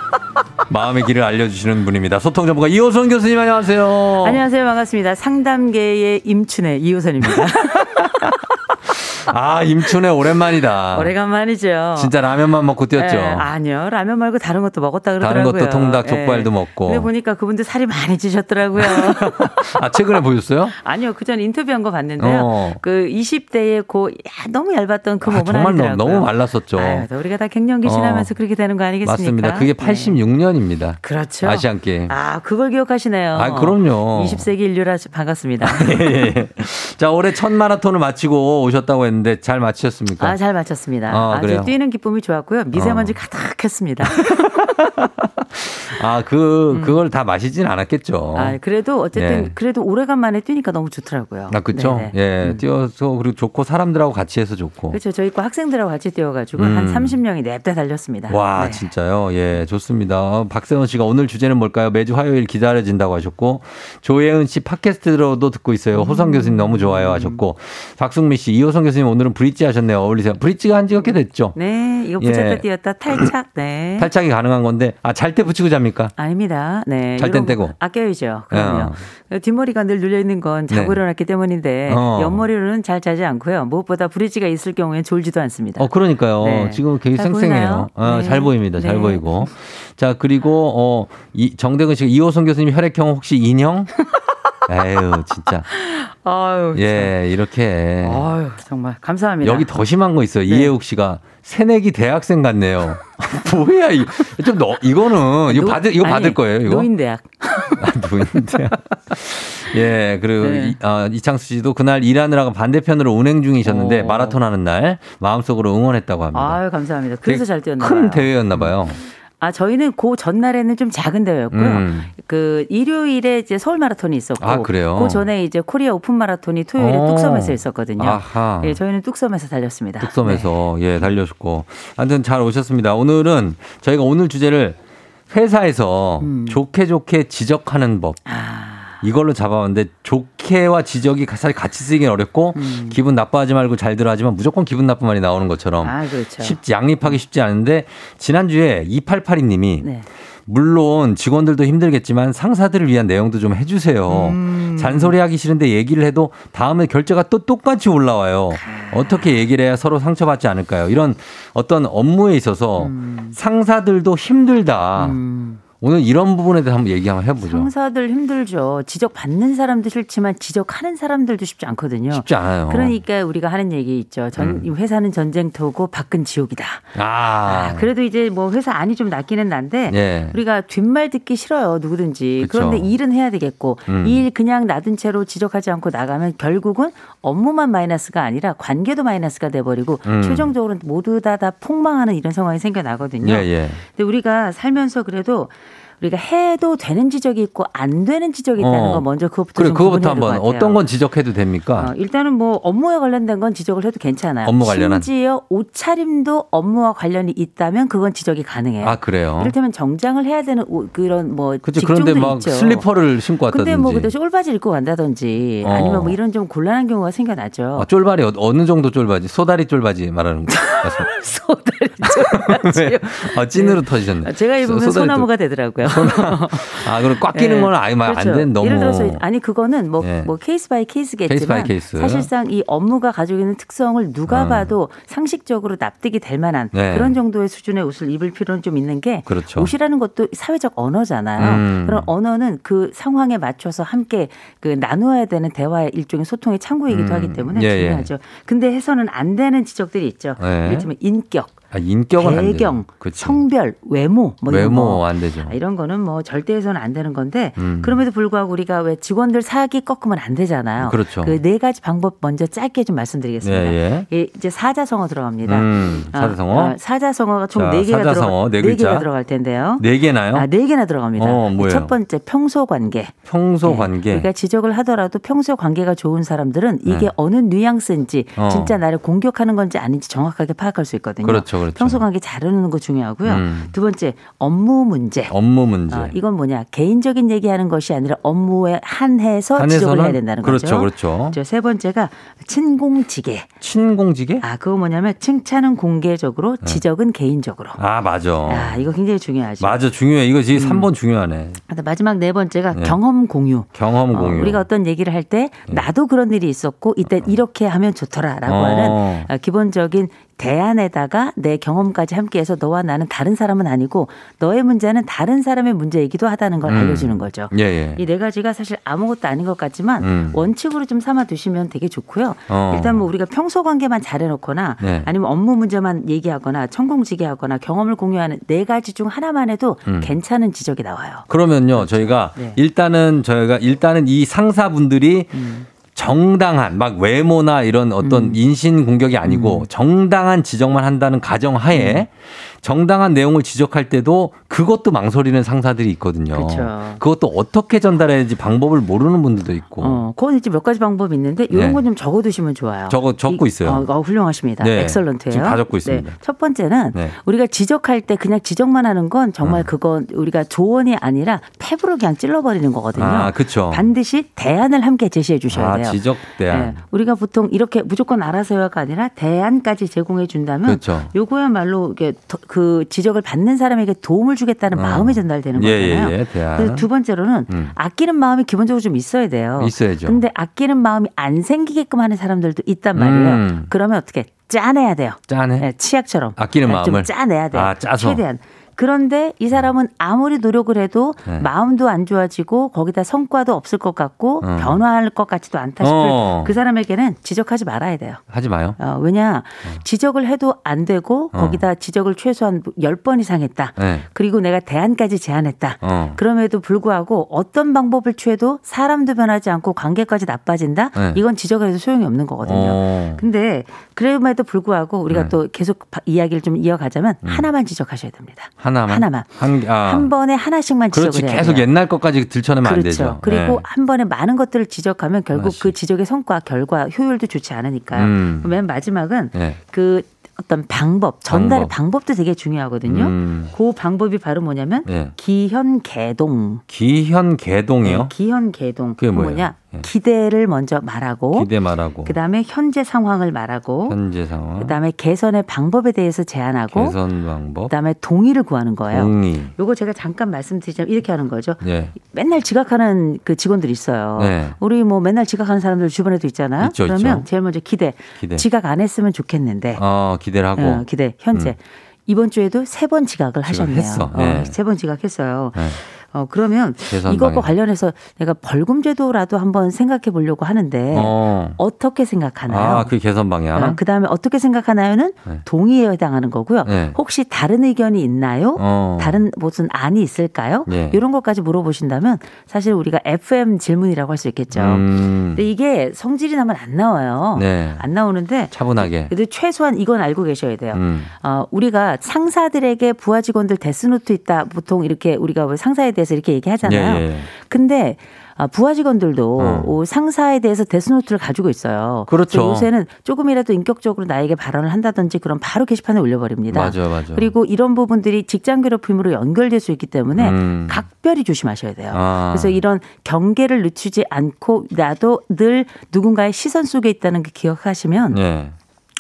마음의 길을 알려주시는 분입니다. 소통 전문가 이호선 교수님 안녕하세요. 안녕하세요 반갑습니다. 상담계의 임춘의 이호선입니다. <laughs> 아 임춘의 오랜만이다. 오래간만이죠. 진짜 라면만 먹고 뛰었죠. 에, 아니요 라면 말고 다른 것도 먹었다 그러더라고요. 다른 것도 통닭 예. 족발도 에. 먹고. 근데 보니까 그분들 살이 많이 찌셨더라고요. <laughs> 아 최근에 보셨어요? 아니요 그전 인터뷰한 거 봤는데요. 어. 그 20대의 고 야, 너무 얇았던 그 아, 몸은 정말 아니더라고요. 너무 말랐었죠. 아유, 우리가 다 갱년기 어. 지나면서 어. 그렇게 되는 거 아니겠습니까? 맞습니다. 그게 예. 86. 2006년입니다. 그렇죠. 아시안 게임. 아, 그걸 기억하시네요. 아, 그럼요. 20세기 인류라 반갑습니다. <laughs> 예, 예. 자, 올해 첫 마라톤을 마치고 오셨다고 했는데 잘 마치셨습니까? 아, 잘 마쳤습니다. 아, 주 뛰는 기쁨이 좋았고요. 미세먼지 어. 가득했습니다. <laughs> 아 그 음. 그걸 다 마시진 않았겠죠. 아, 그래도 어쨌든, 예. 그래도 오래간만에 뛰니까 너무 좋더라고요. 아, 그쵸? 네네. 예, 음. 뛰어서 그리고 좋고 사람들하고 같이 해서 좋고. 그렇죠. 저희 과 학생들하고 같이 뛰어가지고 음. 한 30명이 냅다 달렸습니다. 와, 네. 진짜요? 예, 좋습니다. 어, 박세원 씨가 오늘 주제는 뭘까요? 매주 화요일 기다려진다고 하셨고, 조혜은 씨 팟캐스트로도 듣고 있어요. 호성 음. 교수님 너무 좋아요 하셨고, 박승미 씨, 이호성 교수님 오늘은 브릿지 하셨네요. 어울리세요. 브릿지가 한 지가 꽤 됐죠? 네, 이거 예. 붙였다 뛰었다 탈착. 네. <clears throat> 탈착이 가능한 건데, 아, 잘 때 붙이고 잡니까? 아닙니다. 네. 잘 땐 떼고. 거 아껴야죠. 그럼요. 뒷머리가 늘 눌려 있는 건 자고 네. 일어났기 때문인데 어. 옆머리로는 잘 자지 않고요. 무엇보다 브릿지가 있을 경우엔 졸지도 않습니다. 어, 그러니까요. 네. 지금 되게 잘 쌩쌩해요. 아, 네. 잘 보입니다. 잘 네. 보이고. 자, 그리고, 어, 이, 정대근 씨가 이호성 교수님 혈액형 혹시 인형? <laughs> 에휴, 진짜. 아유. 예, 이렇게. 아유, 정말 감사합니다. 여기 더 심한 거 네. 있어요. 이혜욱 씨가 새내기 대학생 같네요. <laughs> 뭐야, 이 좀 너, 이거는, 이거 노- 받을, 이거 아니, 받을 거예요, 이거? 노인 대학. <laughs> 아, 노인 대학. 예, 그리고 네. 이, 아, 이창수 씨도 그날 일하느라가 반대편으로 운행 중이셨는데 어. 마라톤 하는 날 마음속으로 응원했다고 합니다. 아유, 감사합니다. 그래서 잘 뛰었나 큰 봐요. 대회였나 봐요. 아, 저희는 그 전날에는 좀 작은 대회였고요. 음. 그 일요일에 이제 서울 마라톤이 있었고 아, 그래요? 그 전에 이제 코리아 오픈 마라톤이 토요일에 어. 뚝섬에서 있었거든요. 아하. 예, 저희는 뚝섬에서 달렸습니다. 뚝섬에서 예 달려주고 아무튼 잘 오셨습니다. 오늘은 저희가 오늘 주제를 회사에서 음. 좋게 좋게 지적하는 법 아. 이걸로 잡아봤는데 좋게와 지적이 사실 같이 쓰기는 어렵고 음. 기분 나빠하지 말고 잘 들어하지만 무조건 기분 나쁜 말이 나오는 것처럼 아, 그렇죠. 쉽지 양립하기 쉽지 않은데 지난주에 2882님이 네. 물론 직원들도 힘들겠지만 상사들을 위한 내용도 좀 해주세요. 음. 잔소리하기 싫은데 얘기를 해도 다음에 결제가 또 똑같이 올라와요. 아. 어떻게 얘기를 해야 서로 상처받지 않을까요? 이런 어떤 업무에 있어서 상사들도 힘들다. 음. 오늘 이런 부분에 대해서 한번 얘기 한번 해보죠. 상사들 힘들죠. 지적 받는 사람도 싫지만 지적하는 사람들도 쉽지 않거든요. 쉽지 않아요. 그러니까 우리가 하는 얘기 있죠. 전, 음. 이 회사는 전쟁터고 밖은 지옥이다. 아, 아, 그래도 이제 뭐 회사 안이 좀 낫기는 난데 예. 우리가 뒷말 듣기 싫어요 누구든지 그쵸. 그런데 일은 해야 되겠고 음. 일 그냥 놔둔 채로 지적하지 않고 나가면 결국은 업무만 마이너스가 아니라 관계도 마이너스가 돼버리고 음. 최종적으로 모두 다 다 폭망하는 이런 상황이 생겨나거든요. 예, 예. 근데 우리가 살면서 그래도 우리가 해도 되는 지적이 있고 안 되는 지적이 있다는 어. 거 먼저 그것부터 그래, 될것 한번. 어떤 건 지적해도 됩니까? 어, 일단은 뭐 업무에 관련된 건 지적을 해도 괜찮아요. 업무 관련한? 심지어 옷차림도 업무와 관련이 있다면 그건 지적이 가능해요. 아, 그래요? 이를테면 정장을 해야 되는 옷, 그런 뭐 그치, 직종들이 그런데 막 있죠. 슬리퍼를 신고 왔다든지. 근데 뭐 그때 쫄바지 입고 간다든지 어. 아니면 뭐 이런 좀 곤란한 경우가 생겨나죠. 아, 쫄바리 어- 어느 정도 쫄바지? 소다리 쫄바지 말하는 거. <laughs> 소다리 <laughs> 왜? 아, 찐으로 터지셨네. 제가 입으면 소나무가 되더라고요. 아, 그럼 꽉 끼는 예. 건 아예 막 그렇죠. 안 된, 너무. 예를 들어서 아니 그거는 뭐, 예. 뭐 case by case겠지만 case by case. 사실상 이 업무가 가지고 있는 특성을 누가 음. 봐도 상식적으로 납득이 될 만한 네. 그런 정도의 수준의 옷을 입을 필요는 좀 있는 게 그렇죠. 옷이라는 것도 사회적 언어잖아요. 음. 그런 언어는 그 상황에 맞춰서 함께 그 나누어야 되는 대화의 일종의 소통의 창구이기도 음. 하기 때문에 예, 예. 중요하죠. 근데 해서는 안 되는 지적들이 있죠. 네. 예를 들면 인격, 아, 인격은 안 배경, 되죠. 그치. 성별, 외모 뭐 이런 외모 거. 안 되죠. 아, 이런 거는 뭐 절대 해서는 안 되는 건데 음. 그럼에도 불구하고 우리가 왜 직원들 사기 꺾으면 안 되잖아요. 그렇죠. 그 네 가지 방법 먼저 짧게 좀 말씀드리겠습니다. 예, 예, 이제 사자성어 들어갑니다. 음, 사자성어. 아, 아, 사자성어가 총 자, 네 개가 사자성어, 들어가 네 네. 개가 들어갈 텐데요. 네 개나요? 아, 네 개나 들어갑니다. 어? 첫 번째 평소 관계. 평소 네. 관계. 그러니까 지적을 하더라도 평소 관계가 좋은 사람들은 이게 네. 어느 뉘앙스인지 어. 진짜 나를 공격하는 건지 아닌지 정확하게 파악할 수 있거든요. 그렇죠, 그렇죠. 평소 관계 잘하는 거 중요하고요. 음. 두 번째 업무 문제. 업무 문제. 어, 이건 뭐냐 개인적인 얘기하는 것이 아니라 업무에 한해서 지적을 해야 된다는 그렇죠, 거죠. 그렇죠. 이제 세 번째가 친공지계. 친공지계? 아 그거 뭐냐면 칭찬은 공개적으로 네. 지적은 개인적으로. 아, 맞아. 아 이거 굉장히 중요하죠. 맞아, 중요해. 이거 지금 3번 중요하네. 마지막 네 번째가 네. 경험 공유. 경험 어, 공유. 네. 우리가 어떤 얘기를 할 때 나도 그런 일이 있었고 이때 이렇게 하면 좋더라라고 어. 하는 어, 기본적인 대안에다가 내 경험까지 함께해서 너와 나는 다른 사람은 아니고 너의 문제는 다른 사람의 문제이기도 하다는 걸 음. 알려주는 거죠. 예, 예. 이네 가지가 사실 아무것도 아닌 것 같지만 음. 원칙으로 좀 삼아 두시면 되게 좋고요. 어. 일단 뭐 우리가 평소 관계만 잘해놓거나 네. 아니면 업무 문제만 얘기하거나 천공지게하거나 경험을 공유하는 네 가지 중 하나만 해도 음. 괜찮은 지적이 나와요. 그러면요, 저희가 네. 일단은 저희가 일단은 이 상사분들이 정당한 막 외모나 이런 어떤 음. 인신 공격이 아니고 정당한 지적만 한다는 가정 하에 음. 정당한 내용을 지적할 때도 그것도 망설이는 상사들이 있거든요. 그쵸. 그것도 어떻게 전달해야 할지 방법을 모르는 분들도 있고. 어, 그건 이제 몇 가지 방법이 있는데 이런 네. 건좀 적어두시면 좋아요. 적어- 적고 이- 있어요. 어, 어, 훌륭하십니다. 네. 엑설런트예요. 지금 다 적고 있습니다. 네. 첫 번째는 네. 우리가 지적할 때 그냥 지적만 하는 건 정말 그건 우리가 조언이 아니라 탭으로 그냥 찔러버리는 거거든요. 아, 그쵸. 반드시 대안을 함께 제시해 주셔야 아, 돼요. 지적 대안. 네. 우리가 보통 이렇게 무조건 알아서요가 아니라 대안까지 제공해 준다면 그렇죠. 요거야말로 이게 더- 그 지적을 받는 사람에게 도움을 주겠다는 어. 마음이 전달되는 예, 거잖아요. 예, 예, 대안. 그래서 두 번째로는 음. 아끼는 마음이 기본적으로 좀 있어야 돼요. 있어야죠. 근데 아끼는 마음이 안 생기게끔 하는 사람들도 있단 말이에요. 음. 그러면 어떻게 짜내야 돼요. 짠해. 네, 치약처럼 아끼는 네, 좀 마음을. 짜내야 돼요. 아, 짜서. 최대한. 그런데 이 사람은 아무리 노력을 해도 네. 마음도 안 좋아지고 거기다 성과도 없을 것 같고 어. 변화할 것 같지도 않다 싶을 어. 그 사람에게는 지적하지 말아야 돼요. 하지 마요. 어, 왜냐 지적을 해도 안 되고 어. 거기다 지적을 최소한 10번 이상 했다. 네. 그리고 내가 대안까지 제안했다. 어. 그럼에도 불구하고 어떤 방법을 취해도 사람도 변하지 않고 관계까지 나빠진다. 네. 이건 지적을 해도 소용이 없는 거거든요. 어. 근데 그럼에도 불구하고 우리가 네. 또 계속 바- 이야기를 좀 이어가자면 하나만 지적하셔야 됩니다. 하나 만. 하나만. 한, 아. 한 번에 하나씩만 그렇지. 지적을 해야 계속 돼요. 옛날 것까지 들춰내면 안 그렇죠. 되죠. 그리고 네. 한 번에 많은 것들을 지적하면 결국 하나씩. 그 지적의 성과, 결과, 효율도 좋지 않으니까요. 음. 맨 마지막은 네. 그 어떤 방법, 전달의 방법. 도 되게 중요하거든요. 음. 그 방법이 바로 뭐냐면 네. 기현개동. 기현 개동이요. 네, 기현개동. 그게? 뭐냐? 예. 기대를 먼저 말하고 기대 말하고 그다음에 현재 상황을 말하고 현재 상황, 그다음에 개선의 방법에 대해서 제안하고 개선 방법, 그다음에 동의를 구하는 거예요. 동의. 요거 제가 잠깐 말씀드리자면 이렇게 하는 거죠. 예. 맨날 지각하는 그 직원들이 있어요. 네. 우리 뭐 맨날 지각하는 사람들 주변에도 있잖아요. 있죠, 그러면 있죠. 제일 먼저 기대. 기대. 지각 안 했으면 좋겠는데. 어, 기대를 하고. 어, 기대. 현재. 음. 이번 주에도 세 번 지각을 하셨네요. 지각했어. 네. 세번 지각했어요. 네. 어, 그러면 이것과. 관련해서 내가 벌금 제도라도 한번 생각해 보려고 하는데 어. 어떻게 생각하나요? 아, 그 개선 방향. 그 다음에 어떻게 생각하나요는 네. 동의에 해당하는 거고요. 네. 혹시 다른 의견이 있나요? 어. 다른 무슨 안이 있을까요? 네. 이런 것까지 물어보신다면 사실 우리가 FM 질문이라고 할 수 있겠죠. 음. 근데 이게 성질이 나면 안 나와요. 네. 안 나오는데 차분하게. 그래도 최소한 이건 알고 계셔야 돼요. 음. 어, 우리가 상사들에게 부하 직원들 death note 있다. 보통 이렇게 우리가 왜 상사에 대해 서 이렇게 얘기하잖아요. 예, 예. 근데 아, 부하 직원들도 어. 어, 상사에 대해서 death note를 가지고 있어요. 그렇죠. 요새는 조금이라도 인격적으로 나에게 발언을 한다든지 그럼 바로 게시판에 올려버립니다. 맞아요, 맞아요. 그리고 이런 부분들이 직장 괴롭힘으로 연결될 수 있기 때문에 음. 각별히 조심하셔야 돼요. 아. 그래서 이런 경계를 늦추지 않고 나도 늘 누군가의 시선 속에 있다는 게 기억하시면 예.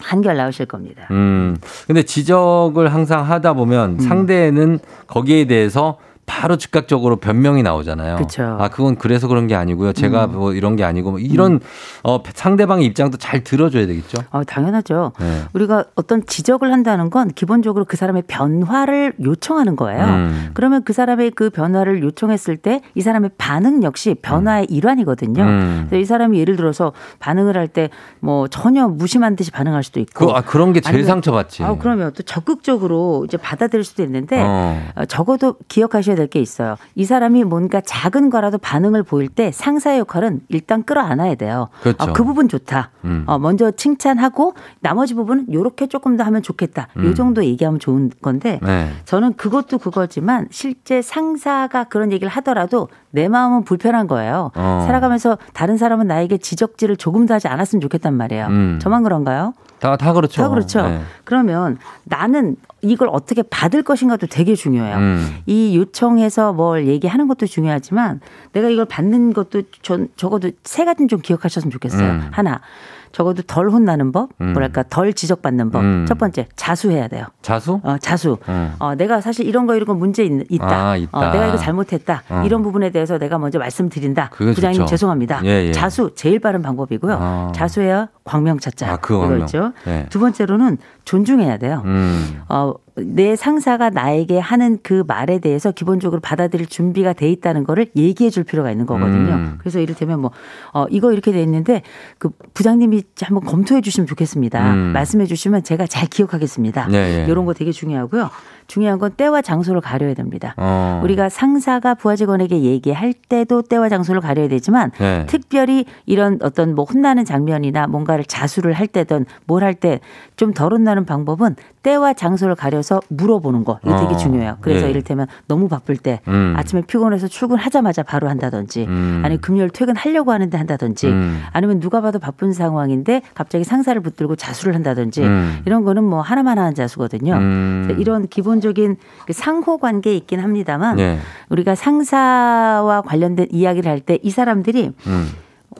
한결 나으실 겁니다. 음. 근데 지적을 항상 하다 음. 보면 상대는 거기에 대해서 바로 즉각적으로 변명이 나오잖아요. 그쵸. 음. 아, 그건 그래서 그런 게 아니고요. 제가 뭐 이런 게 아니고 뭐 이런 어, 상대방의 입장도 잘 들어줘야 되겠죠. 어, 당연하죠. 네. 우리가 어떤 지적을 한다는 건 기본적으로 그 사람의 변화를 요청하는 거예요. 음. 그러면 그 사람의 그 변화를 요청했을 때 이 사람의 반응 역시 변화의 일환이거든요. 음. 그래서 이 사람이 예를 들어서 반응을 할 때 뭐 전혀 무심한 듯이 반응할 수도 있고. 그, 아, 그런 게 제일 아니면- 상처받지. 아, 그러면 또 적극적으로 이제 받아들일 수도 있는데 어. 어, 적어도 기억하셔야 될게 있어요. 이 사람이 뭔가 작은 거라도 반응을 보일 때 상사의 역할은 일단 끌어안아야 돼요. 그렇죠. 아, 그 부분 좋다. 음. 어, 먼저 칭찬하고 나머지 부분은 요렇게 조금 더 하면 좋겠다. 요 음. 정도 얘기하면 좋은 건데 네. 저는 그것도 그거지만 실제 상사가 그런 얘기를 하더라도 내 마음은 불편한 거예요. 어. 살아가면서 다른 사람은 나에게 지적질을 조금 더 하지 않았으면 좋겠단 말이에요. 음. 저만 그런가요? 다, 다 그렇죠. 다 그렇죠. 네. 그러면 나는 이걸 어떻게 받을 것인가도 되게 중요해요. 음. 이 요청해서 뭘 얘기하는 것도 중요하지만 내가 이걸 받는 것도 전 적어도 세 가지는 좀 기억하셨으면 좋겠어요. 음. 하나. 적어도 덜 혼나는 법, 음. 뭐랄까 덜 지적받는 법. 음. 첫 번째 자수해야 돼요. 자수? 어, 자수. 음. 어, 내가 사실 이런 거 이런 거 문제 있, 있다. 아, 있다. 어, 내가 이거 잘못했다. 어. 이런 부분에 대해서 내가 먼저 말씀드린다. 부장님 좋죠. 죄송합니다. 예, 예. 자수 제일 빠른 방법이고요. 아. 자수해야 광명 찾자. 아, 그 광명. 있죠. 네. 두 번째로는 존중해야 돼요. 음. 어, 내 상사가 나에게 하는 그 말에 대해서 기본적으로 받아들일 준비가 돼 있다는 거를 얘기해 줄 필요가 있는 거거든요. 음. 그래서 이를테면 뭐, 어, 이거 이렇게 돼 있는데 그 부장님이 한번 검토해 주시면 좋겠습니다. 음. 말씀해 주시면 제가 잘 기억하겠습니다. 예, 예. 이런 거 되게 중요하고요. 중요한 건 때와 장소를 가려야 됩니다. 어. 우리가 상사가 부하 직원에게 얘기할 때도 때와 장소를 가려야 되지만 네. 특별히 이런 어떤 뭐 혼나는 장면이나 뭔가를 자수를 할 때든 뭘 할 때 좀 덜 혼나는 방법은 때와 장소를 가려서 물어보는 거 이거 되게 어. 중요해요. 그래서 예. 이를테면 너무 바쁠 때 음. 아침에 피곤해서 출근하자마자 바로 한다든지 음. 아니면 금요일 퇴근하려고 하는데 한다든지 음. 아니면 누가 봐도 바쁜 상황인데 갑자기 상사를 붙들고 자수를 한다든지 음. 이런 거는 뭐 하나만 하는 자수거든요. 음. 이런 기본적인 그 상호 관계에 있긴 합니다만 예. 우리가 상사와 관련된 이야기를 할 때 이 사람들이 음.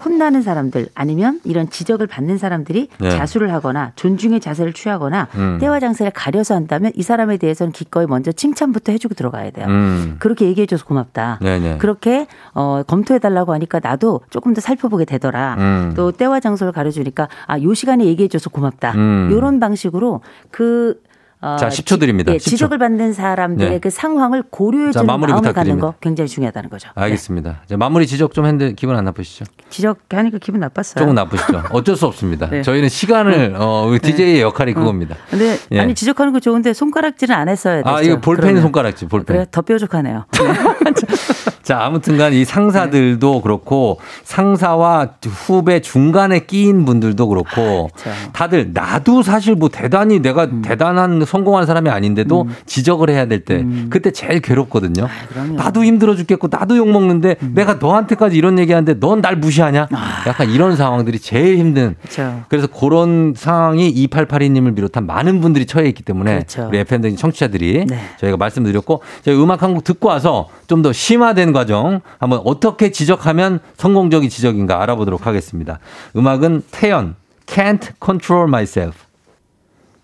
혼나는 사람들 아니면 이런 지적을 받는 사람들이 네. 자수를 하거나 존중의 자세를 취하거나 음. 때와 장소를 가려서 한다면 이 사람에 대해서는 기꺼이 먼저 칭찬부터 해주고 들어가야 돼요. 음. 그렇게 얘기해줘서 고맙다. 네네. 그렇게 어, 검토해달라고 하니까 나도 조금 더 살펴보게 되더라. 음. 또 때와 장소를 가려주니까 아, 요 시간에 얘기해줘서 고맙다. 음. 이런 방식으로 그 어, 자, 10초 드립니다. 예, 10초. 지적을 받는 사람들의 네. 그 상황을 고려해 주는 자, 마무리 마음을 갖는 부탁드립니다. 거 굉장히 중요하다는 거죠. 알겠습니다. 이제 마무리 지적 좀 했는데 기분 안 나쁘시죠? 지적하니까 기분 나빴어요. 조금 나쁘시죠? 어쩔 수 없습니다. <laughs> 네. 저희는 시간을 어, 우리 DJ의 역할이 그겁니다. 근데 예. 아니 지적하는 거 좋은데 손가락질은 안 했어야 됐죠. 아, 이거 그러면. 손가락질, 볼펜. 그래 더 뾰족하네요. <laughs> <laughs> 자, 아무튼간 이 상사들도 네. 그렇고 상사와 후배 중간에 끼인 분들도 그렇고 그렇죠. 다들 나도 사실 뭐 대단히 내가 음. 대단한 성공한 사람이 아닌데도 지적을 해야 될 때 그때 제일 괴롭거든요. 음. 음. 나도 힘들어 죽겠고 나도 욕 먹는데 내가 너한테까지 이런 얘기하는데 넌 날 무시하냐? 약간 이런 상황들이 제일 힘든 아. 그렇죠. 그래서 그런 상황이 2882님을 비롯한 많은 분들이 처해 있기 때문에 그렇죠. 우리 FM등 청취자들이 네. 저희가 말씀드렸고 저희 음악 한 곡 듣고 와서 좀 더 심화된 과정 한번 어떻게 지적하면 성공적인 지적인가 알아보도록 하겠습니다. 음악은 태연 Can't Control Myself.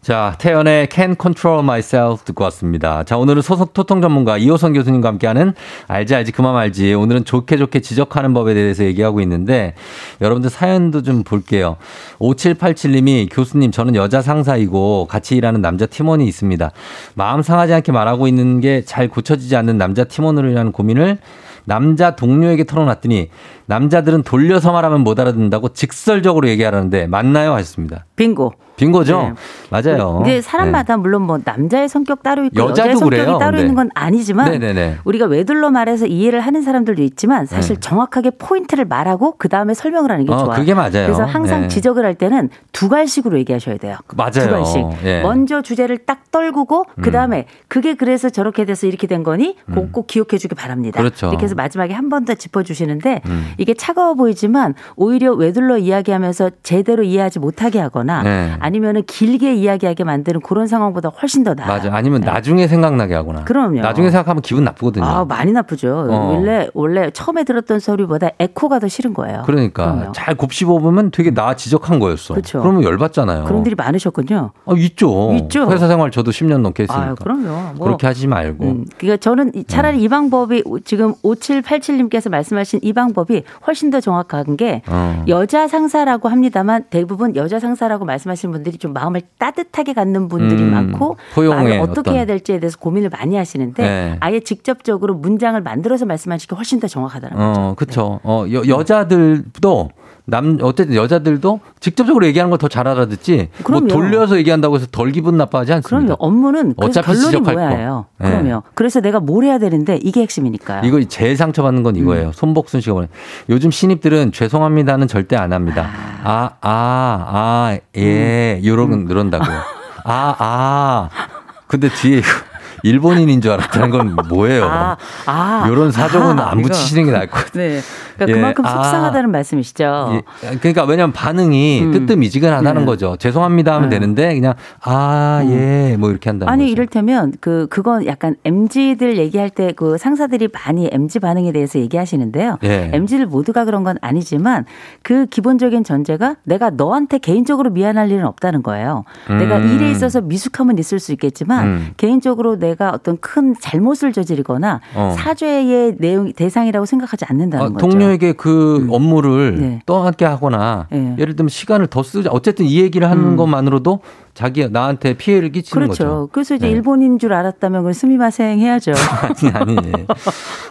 자, 태연의 Can't Control Myself 듣고 왔습니다. 자, 오늘은 소속 토통 전문가 이호선 교수님과 함께하는 알지 알지 그만 알지. 오늘은 좋게 좋게 지적하는 법에 대해서 얘기하고 있는데 여러분들 사연도 좀 볼게요. 5787님이 교수님 저는 여자 상사이고 같이 일하는 남자 팀원이 있습니다. 마음 상하지 않게 말하고 있는 게 잘 고쳐지지 않는 남자 팀원으로 인한 고민을 남자 동료에게 털어놨더니 남자들은 돌려서 말하면 못 알아듣는다고 직설적으로 얘기하라는데 맞나요? 하셨습니다. 빙고. 빙고죠? 네. 맞아요. 근데 사람마다 물론 뭐 남자의 성격 따로 있고 여자도 여자의 성격이 그래요. 따로 네. 있는 건 아니지만 네네네. 우리가 외둘러 말해서 이해를 하는 사람들도 있지만 사실 네. 정확하게 포인트를 말하고 그 다음에 설명을 하는 게 어, 좋아요. 그게 맞아요. 그래서 항상 네. 지적을 할 때는 두 갈식으로 얘기하셔야 돼요. 맞아요. 두 갈식. 예. 먼저 주제를 딱 떨구고 그 음. 다음에 그게 그래서 저렇게 돼서 이렇게 된 거니 꼭, 꼭 기억해 주기 바랍니다. 그렇죠. 이렇게 해서 마지막에 한 번 더 짚어주시는데 음. 이게 차가워 보이지만 오히려 외둘러 이야기하면서 제대로 이해하지 못하게 하거나 네. 아니면은 길게 이야기하게 만드는 그런 상황보다 훨씬 더 나아요. 맞아. 아니면 나중에 생각나게 하거나. 그럼요. 나중에 생각하면 기분 나쁘거든요. 아, 많이 나쁘죠. 어. 원래 원래 처음에 들었던 소리보다 에코가 더 싫은 거예요. 그러니까 그럼요. 잘 곱씹어 보면 되게 나 지적한 거였어. 그쵸. 그러면 열받잖아요. 그런 일이 많으셨군요. 어, 있죠. 있죠. 회사 생활 저도 10년 넘게 했으니까. 아유, 그럼요. 뭐. 그렇게 하지 말고. 음, 그러니까 저는 이- 차라리 이 방법이 지금 5787님께서 말씀하신 이 방법이 훨씬 더 정확한 게 어. 여자 상사라고 합니다만 대부분 여자 상사라고 말씀하시는 분들이 좀 마음을 따뜻하게 갖는 분들이 음, 많고 말을 어떻게 어떤- 해야 될지에 대해서 고민을 많이 하시는데 네. 아예 직접적으로 문장을 만들어서 말씀하시기 훨씬 더 정확하다는 거죠. 어, 그쵸. 어, 여, 여자들도 남, 어쨌든 여자들도 직접적으로 얘기하는 걸 더 잘 알아듣지. 뭐 그럼요. 돌려서 얘기한다고 해서 덜 기분 나빠하지 않습니다. 그럼요. 업무는 어차피 결론이 거. 뭐야예요. 네. 그럼요. 그래서 내가 뭘 해야 되는데 이게 핵심이니까요. 이거 제일 상처받는 건 음. 이거예요. 손복순 씨가 보내. 요즘 신입들은 죄송합니다는 절대 안 합니다. 아, 아, 아, 예. 음. 요런, 그런다고요. 아, 아. 근데 뒤에 이거 일본인인 줄 알았다는 건 뭐예요? 아, 아. 이런 사정은 아, 안 이거. 붙이시는 게 나을 것 같아요. 네. 그러니까 예. 그만큼 아. 속상하다는 말씀이시죠. 예, 그러니까 왜냐면 반응이 음. 뜨뜻미지근하다는 네. 거죠. 죄송합니다 하면 네. 되는데 그냥 아, 예, 뭐 이렇게 한다는 아니 거죠. 이를테면 그 그건 약간 MZ들 얘기할 때 그 상사들이 많이 MZ 반응에 대해서 얘기하시는데요. 예. MZ들 모두가 그런 건 아니지만 그 기본적인 전제가 내가 너한테 개인적으로 미안할 일은 없다는 거예요. 내가 음. 일에 있어서 미숙함은 있을 수 있겠지만 음. 개인적으로 내가 어떤 큰 잘못을 저지르거나 어. 사죄의 내용 대상이라고 생각하지 않는다는 아, 거죠. 동료에게 그 업무를 네. 떠안게 하거나 네. 예를 들면 시간을 더 쓰자 어쨌든 이 얘기를 하는 음. 것만으로도 자기 나한테 피해를 끼치는 그렇죠. 거죠. 그래서 이제 네. 일본인 줄 알았다면 그건 스미마생 해야죠. <laughs> 아니 아니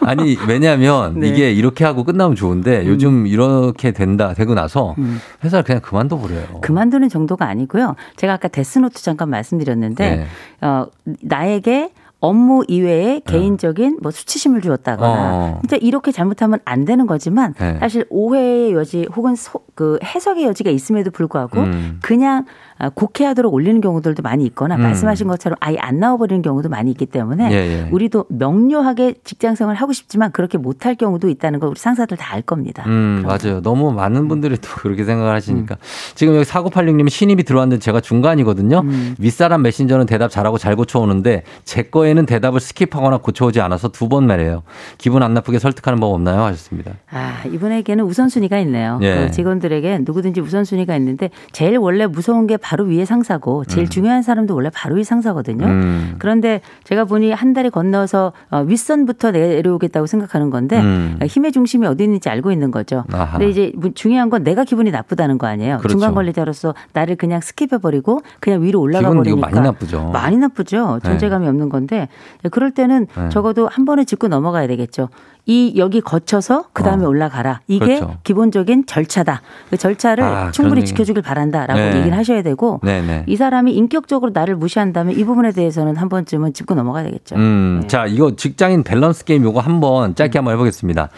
<laughs> 아니 왜냐하면 네. 이게 이렇게 하고 끝나면 좋은데 요즘 이렇게 된다 되고 나서 음. 회사를 그냥 그만둬 버려요. 그만두는 정도가 아니고요. 제가 아까 데스노트 잠깐 말씀드렸는데 네. 어, 나에게 업무 이외에 개인적인 뭐 수치심을 주었다거나 어. 진짜 이렇게 잘못하면 안 되는 거지만 네. 사실 오해의 여지 혹은 소, 그 해석의 여지가 있음에도 불구하고 음. 그냥 아, 곡해하도록 올리는 경우들도 많이 있거나 음. 말씀하신 것처럼 아예 안 나와버리는 경우도 많이 있기 때문에 예, 예. 우리도 명료하게 직장 생활 하고 싶지만 그렇게 못할 경우도 있다는 걸 우리 상사들 다 알 겁니다. 음, 맞아요. 너무 많은 분들이 또 그렇게 생각을 하시니까. 음. 지금 여기 4986님이 신입이 들어왔는데 제가 중간이거든요. 음. 윗사람 메신저는 대답 잘하고 잘 고쳐오는데 제 거에 는 대답을 skip하거나 고쳐오지 않아서 두 번 말해요. 기분 안 나쁘게 설득하는 법 없나요? 하셨습니다. 아, 이분에게는 우선순위가 있네요. 예. 그 직원들에게 누구든지 우선순위가 있는데 제일 원래 무서운 게 바로 위에 상사고 제일 중요한 사람도 원래 바로 위 상사거든요. 음. 그런데 제가 보니 한 달이 건너서 어, 윗선부터 내려오겠다고 생각하는 건데 음. 어, 힘의 중심이 어디 있는지 알고 있는 거죠. 아하. 근데 이제 뭐 중요한 건 내가 기분이 나쁘다는 거 아니에요. 그렇죠. 중간 관리자로서 나를 그냥 skip해 버리고 그냥 위로 올라가 버리니까 많이 나쁘죠. 많이 나쁘죠. 존재감이 없는 건데 그럴 때는 네. 적어도 한 번에 짚고 넘어가야 되겠죠. 이 여기 거쳐서 그 다음에 올라가라. 이게 그렇죠. 기본적인 절차다. 그 절차를 아, 충분히. 지켜주길 바란다라고 네. 얘기를 하셔야 되고 네네. 이 사람이 인격적으로 나를 무시한다면 이 부분에 대해서는 한 번쯤은 짚고 넘어가야 되겠죠. 음, 자, 이거 직장인 밸런스 게임 요거 한번 짧게 한번 해보겠습니다.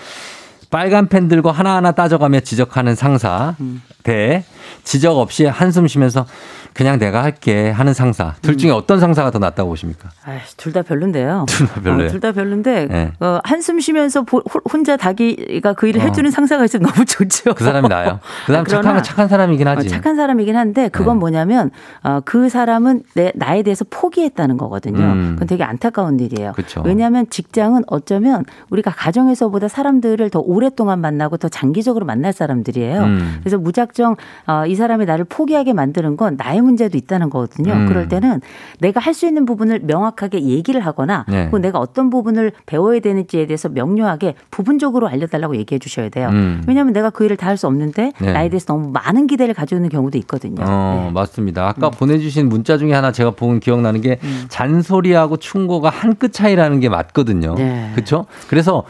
빨간 펜 들고 하나하나 따져가며 지적하는 상사 대 지적 없이 한숨 쉬면서 그냥 내가 할게 하는 상사. 둘 중에 어떤 상사가 더 낫다고 보십니까? 둘 다 별론데요. <laughs> 둘 다 별로예요. 둘다 별론데 네. 어, 한숨 쉬면서 보- 호- 혼자 자기가 그 일을 어. 해주는 상사가 있으면 너무 좋죠. 그 사람이 나아요. 그 사람 <laughs> 아, 착한, 착한 사람이긴 하지. 네. 어, 착한 사람이긴 한데 그건 뭐냐면 어, 그 사람은 내, 나에 대해서 포기했다는 거거든요. 음. 그건 되게 안타까운 일이에요. 그쵸. 왜냐하면 직장은 어쩌면 우리가 가정에서보다 사람들을 더 오랫동안 만나고 더 장기적으로 만날 사람들이에요. 음. 그래서 무작정 어, 이 사람이 나를 포기하게 만드는 건 나의 문제도 있다는 거거든요. 음. 그럴 때는 내가 할 수 있는 부분을 명확하게 얘기를 하거나 네. 혹은 내가 어떤 부분을 배워야 되는지에 대해서 명료하게 부분적으로 알려달라고 얘기해 주셔야 돼요. 음. 왜냐하면 내가 그 일을 다 할 수 없는데 네. 나에 대해서 너무 많은 기대를 있는 경우도 있거든요. 어, 네. 맞습니다. 아까 보내주신 문자 중에 하나 제가 본 기억나는 게 음. 잔소리하고 충고가 한 끗 차이라는 게 맞거든요. 네. 그렇죠? 그래서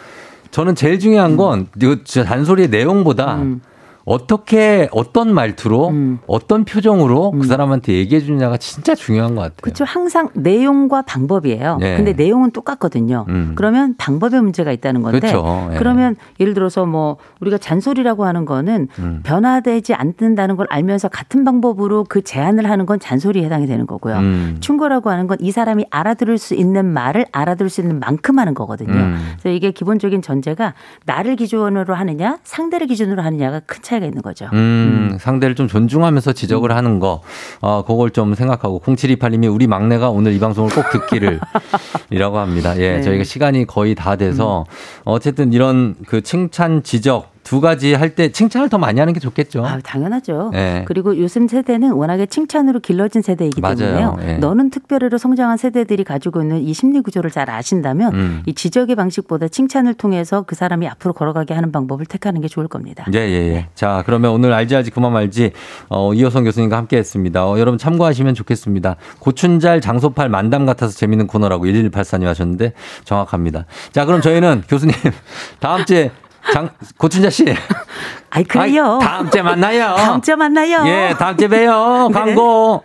저는 제일 중요한 건 이거 진짜 잔소리의 내용보다 음. 어떻게 어떤 말투로 어떤 표정으로 그 사람한테 얘기해 주느냐가 진짜 중요한 것 같아요. 그렇죠. 항상 내용과 방법이에요. 네. 근데 내용은 똑같거든요. 음. 그러면 방법에 문제가 있다는 건데 그렇죠. 예. 그러면 예를 들어서 뭐 우리가 잔소리라고 하는 거는 음. 변화되지 않는다는 걸 알면서 같은 방법으로 그 제안을 하는 건 잔소리에 해당이 되는 거고요. 음. 충고라고 하는 건 이 사람이 알아들을 수 있는 말을 알아들을 수 있는 만큼 하는 거거든요. 음. 그래서 이게 기본적인 전제가 나를 기준으로 하느냐 상대를 기준으로 하느냐가 큰 차이 가 있는 거죠. 음, 상대를 좀 존중하면서 지적을 하는 거, 어, 그걸 좀 생각하고, 0728님이 우리 막내가 오늘 이 방송을 꼭 듣기를, <laughs> 이라고 합니다. 예, 네. 저희가 시간이 거의 다 돼서, 어쨌든 이런 그 칭찬, 지적, 두 가지 할 때 칭찬을 더 많이 하는 게 좋겠죠. 아, 당연하죠. 네. 그리고 요즘 세대는 워낙에 칭찬으로 길러진 세대이기 맞아요. 때문에요. 예. 너는 특별히로 성장한 세대들이 가지고 있는 이 심리 구조를 잘 아신다면 음. 이 지적의 방식보다 칭찬을 통해서 그 사람이 앞으로 걸어가게 하는 방법을 택하는 게 좋을 겁니다. 예, 예, 예. 자, 그러면 오늘 알지 알지 그만 말지, 어, 이호성 교수님과 함께 했습니다. 어, 여러분 참고하시면 좋겠습니다. 고춘잘 장소팔 만담 같아서 재밌는 코너라고 1184님 하셨는데 정확합니다. 자, 그럼 저희는 교수님, <laughs> 다음 주에 장, 고춘자 씨. <laughs> 아이, 그래요. 아이, 다음 주에 만나요. 다음 주에 만나요. 예, 다음 주에 봬요. <laughs> 네. 광고.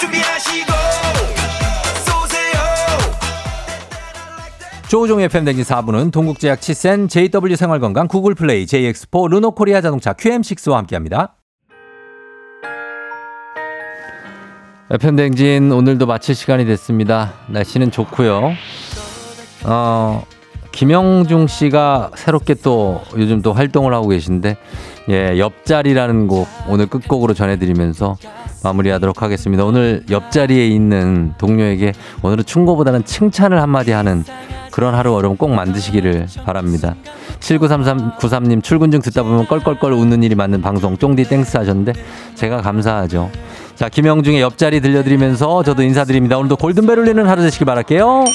준비하시고 쏘세요 조우종 FM 댕진 4부는 동국제약 치센, JW 생활건강, 구글 플레이, JX4, 르노코리아 자동차, QM6와 함께합니다. FM댕진 오늘도 마칠 시간이 됐습니다. 날씨는 좋고요. 어, 김영중 씨가 새롭게 또 요즘 또 활동을 하고 계신데, 예, 옆자리라는 곡 오늘 끝곡으로 전해드리면서 마무리하도록 하겠습니다. 오늘 옆자리에 있는 동료에게 오늘은 충고보다는 칭찬을 한마디 하는 그런 하루 여러분 꼭 만드시기를 바랍니다. 793393님 출근 중 듣다 보면 껄껄껄 웃는 일이 많은 방송 쫑디 thanks 하셨는데 제가 감사하죠. 자, 김영중의 옆자리 들려드리면서 저도 인사드립니다. 오늘도 골든벨 울리는 하루 되시길 바랄게요.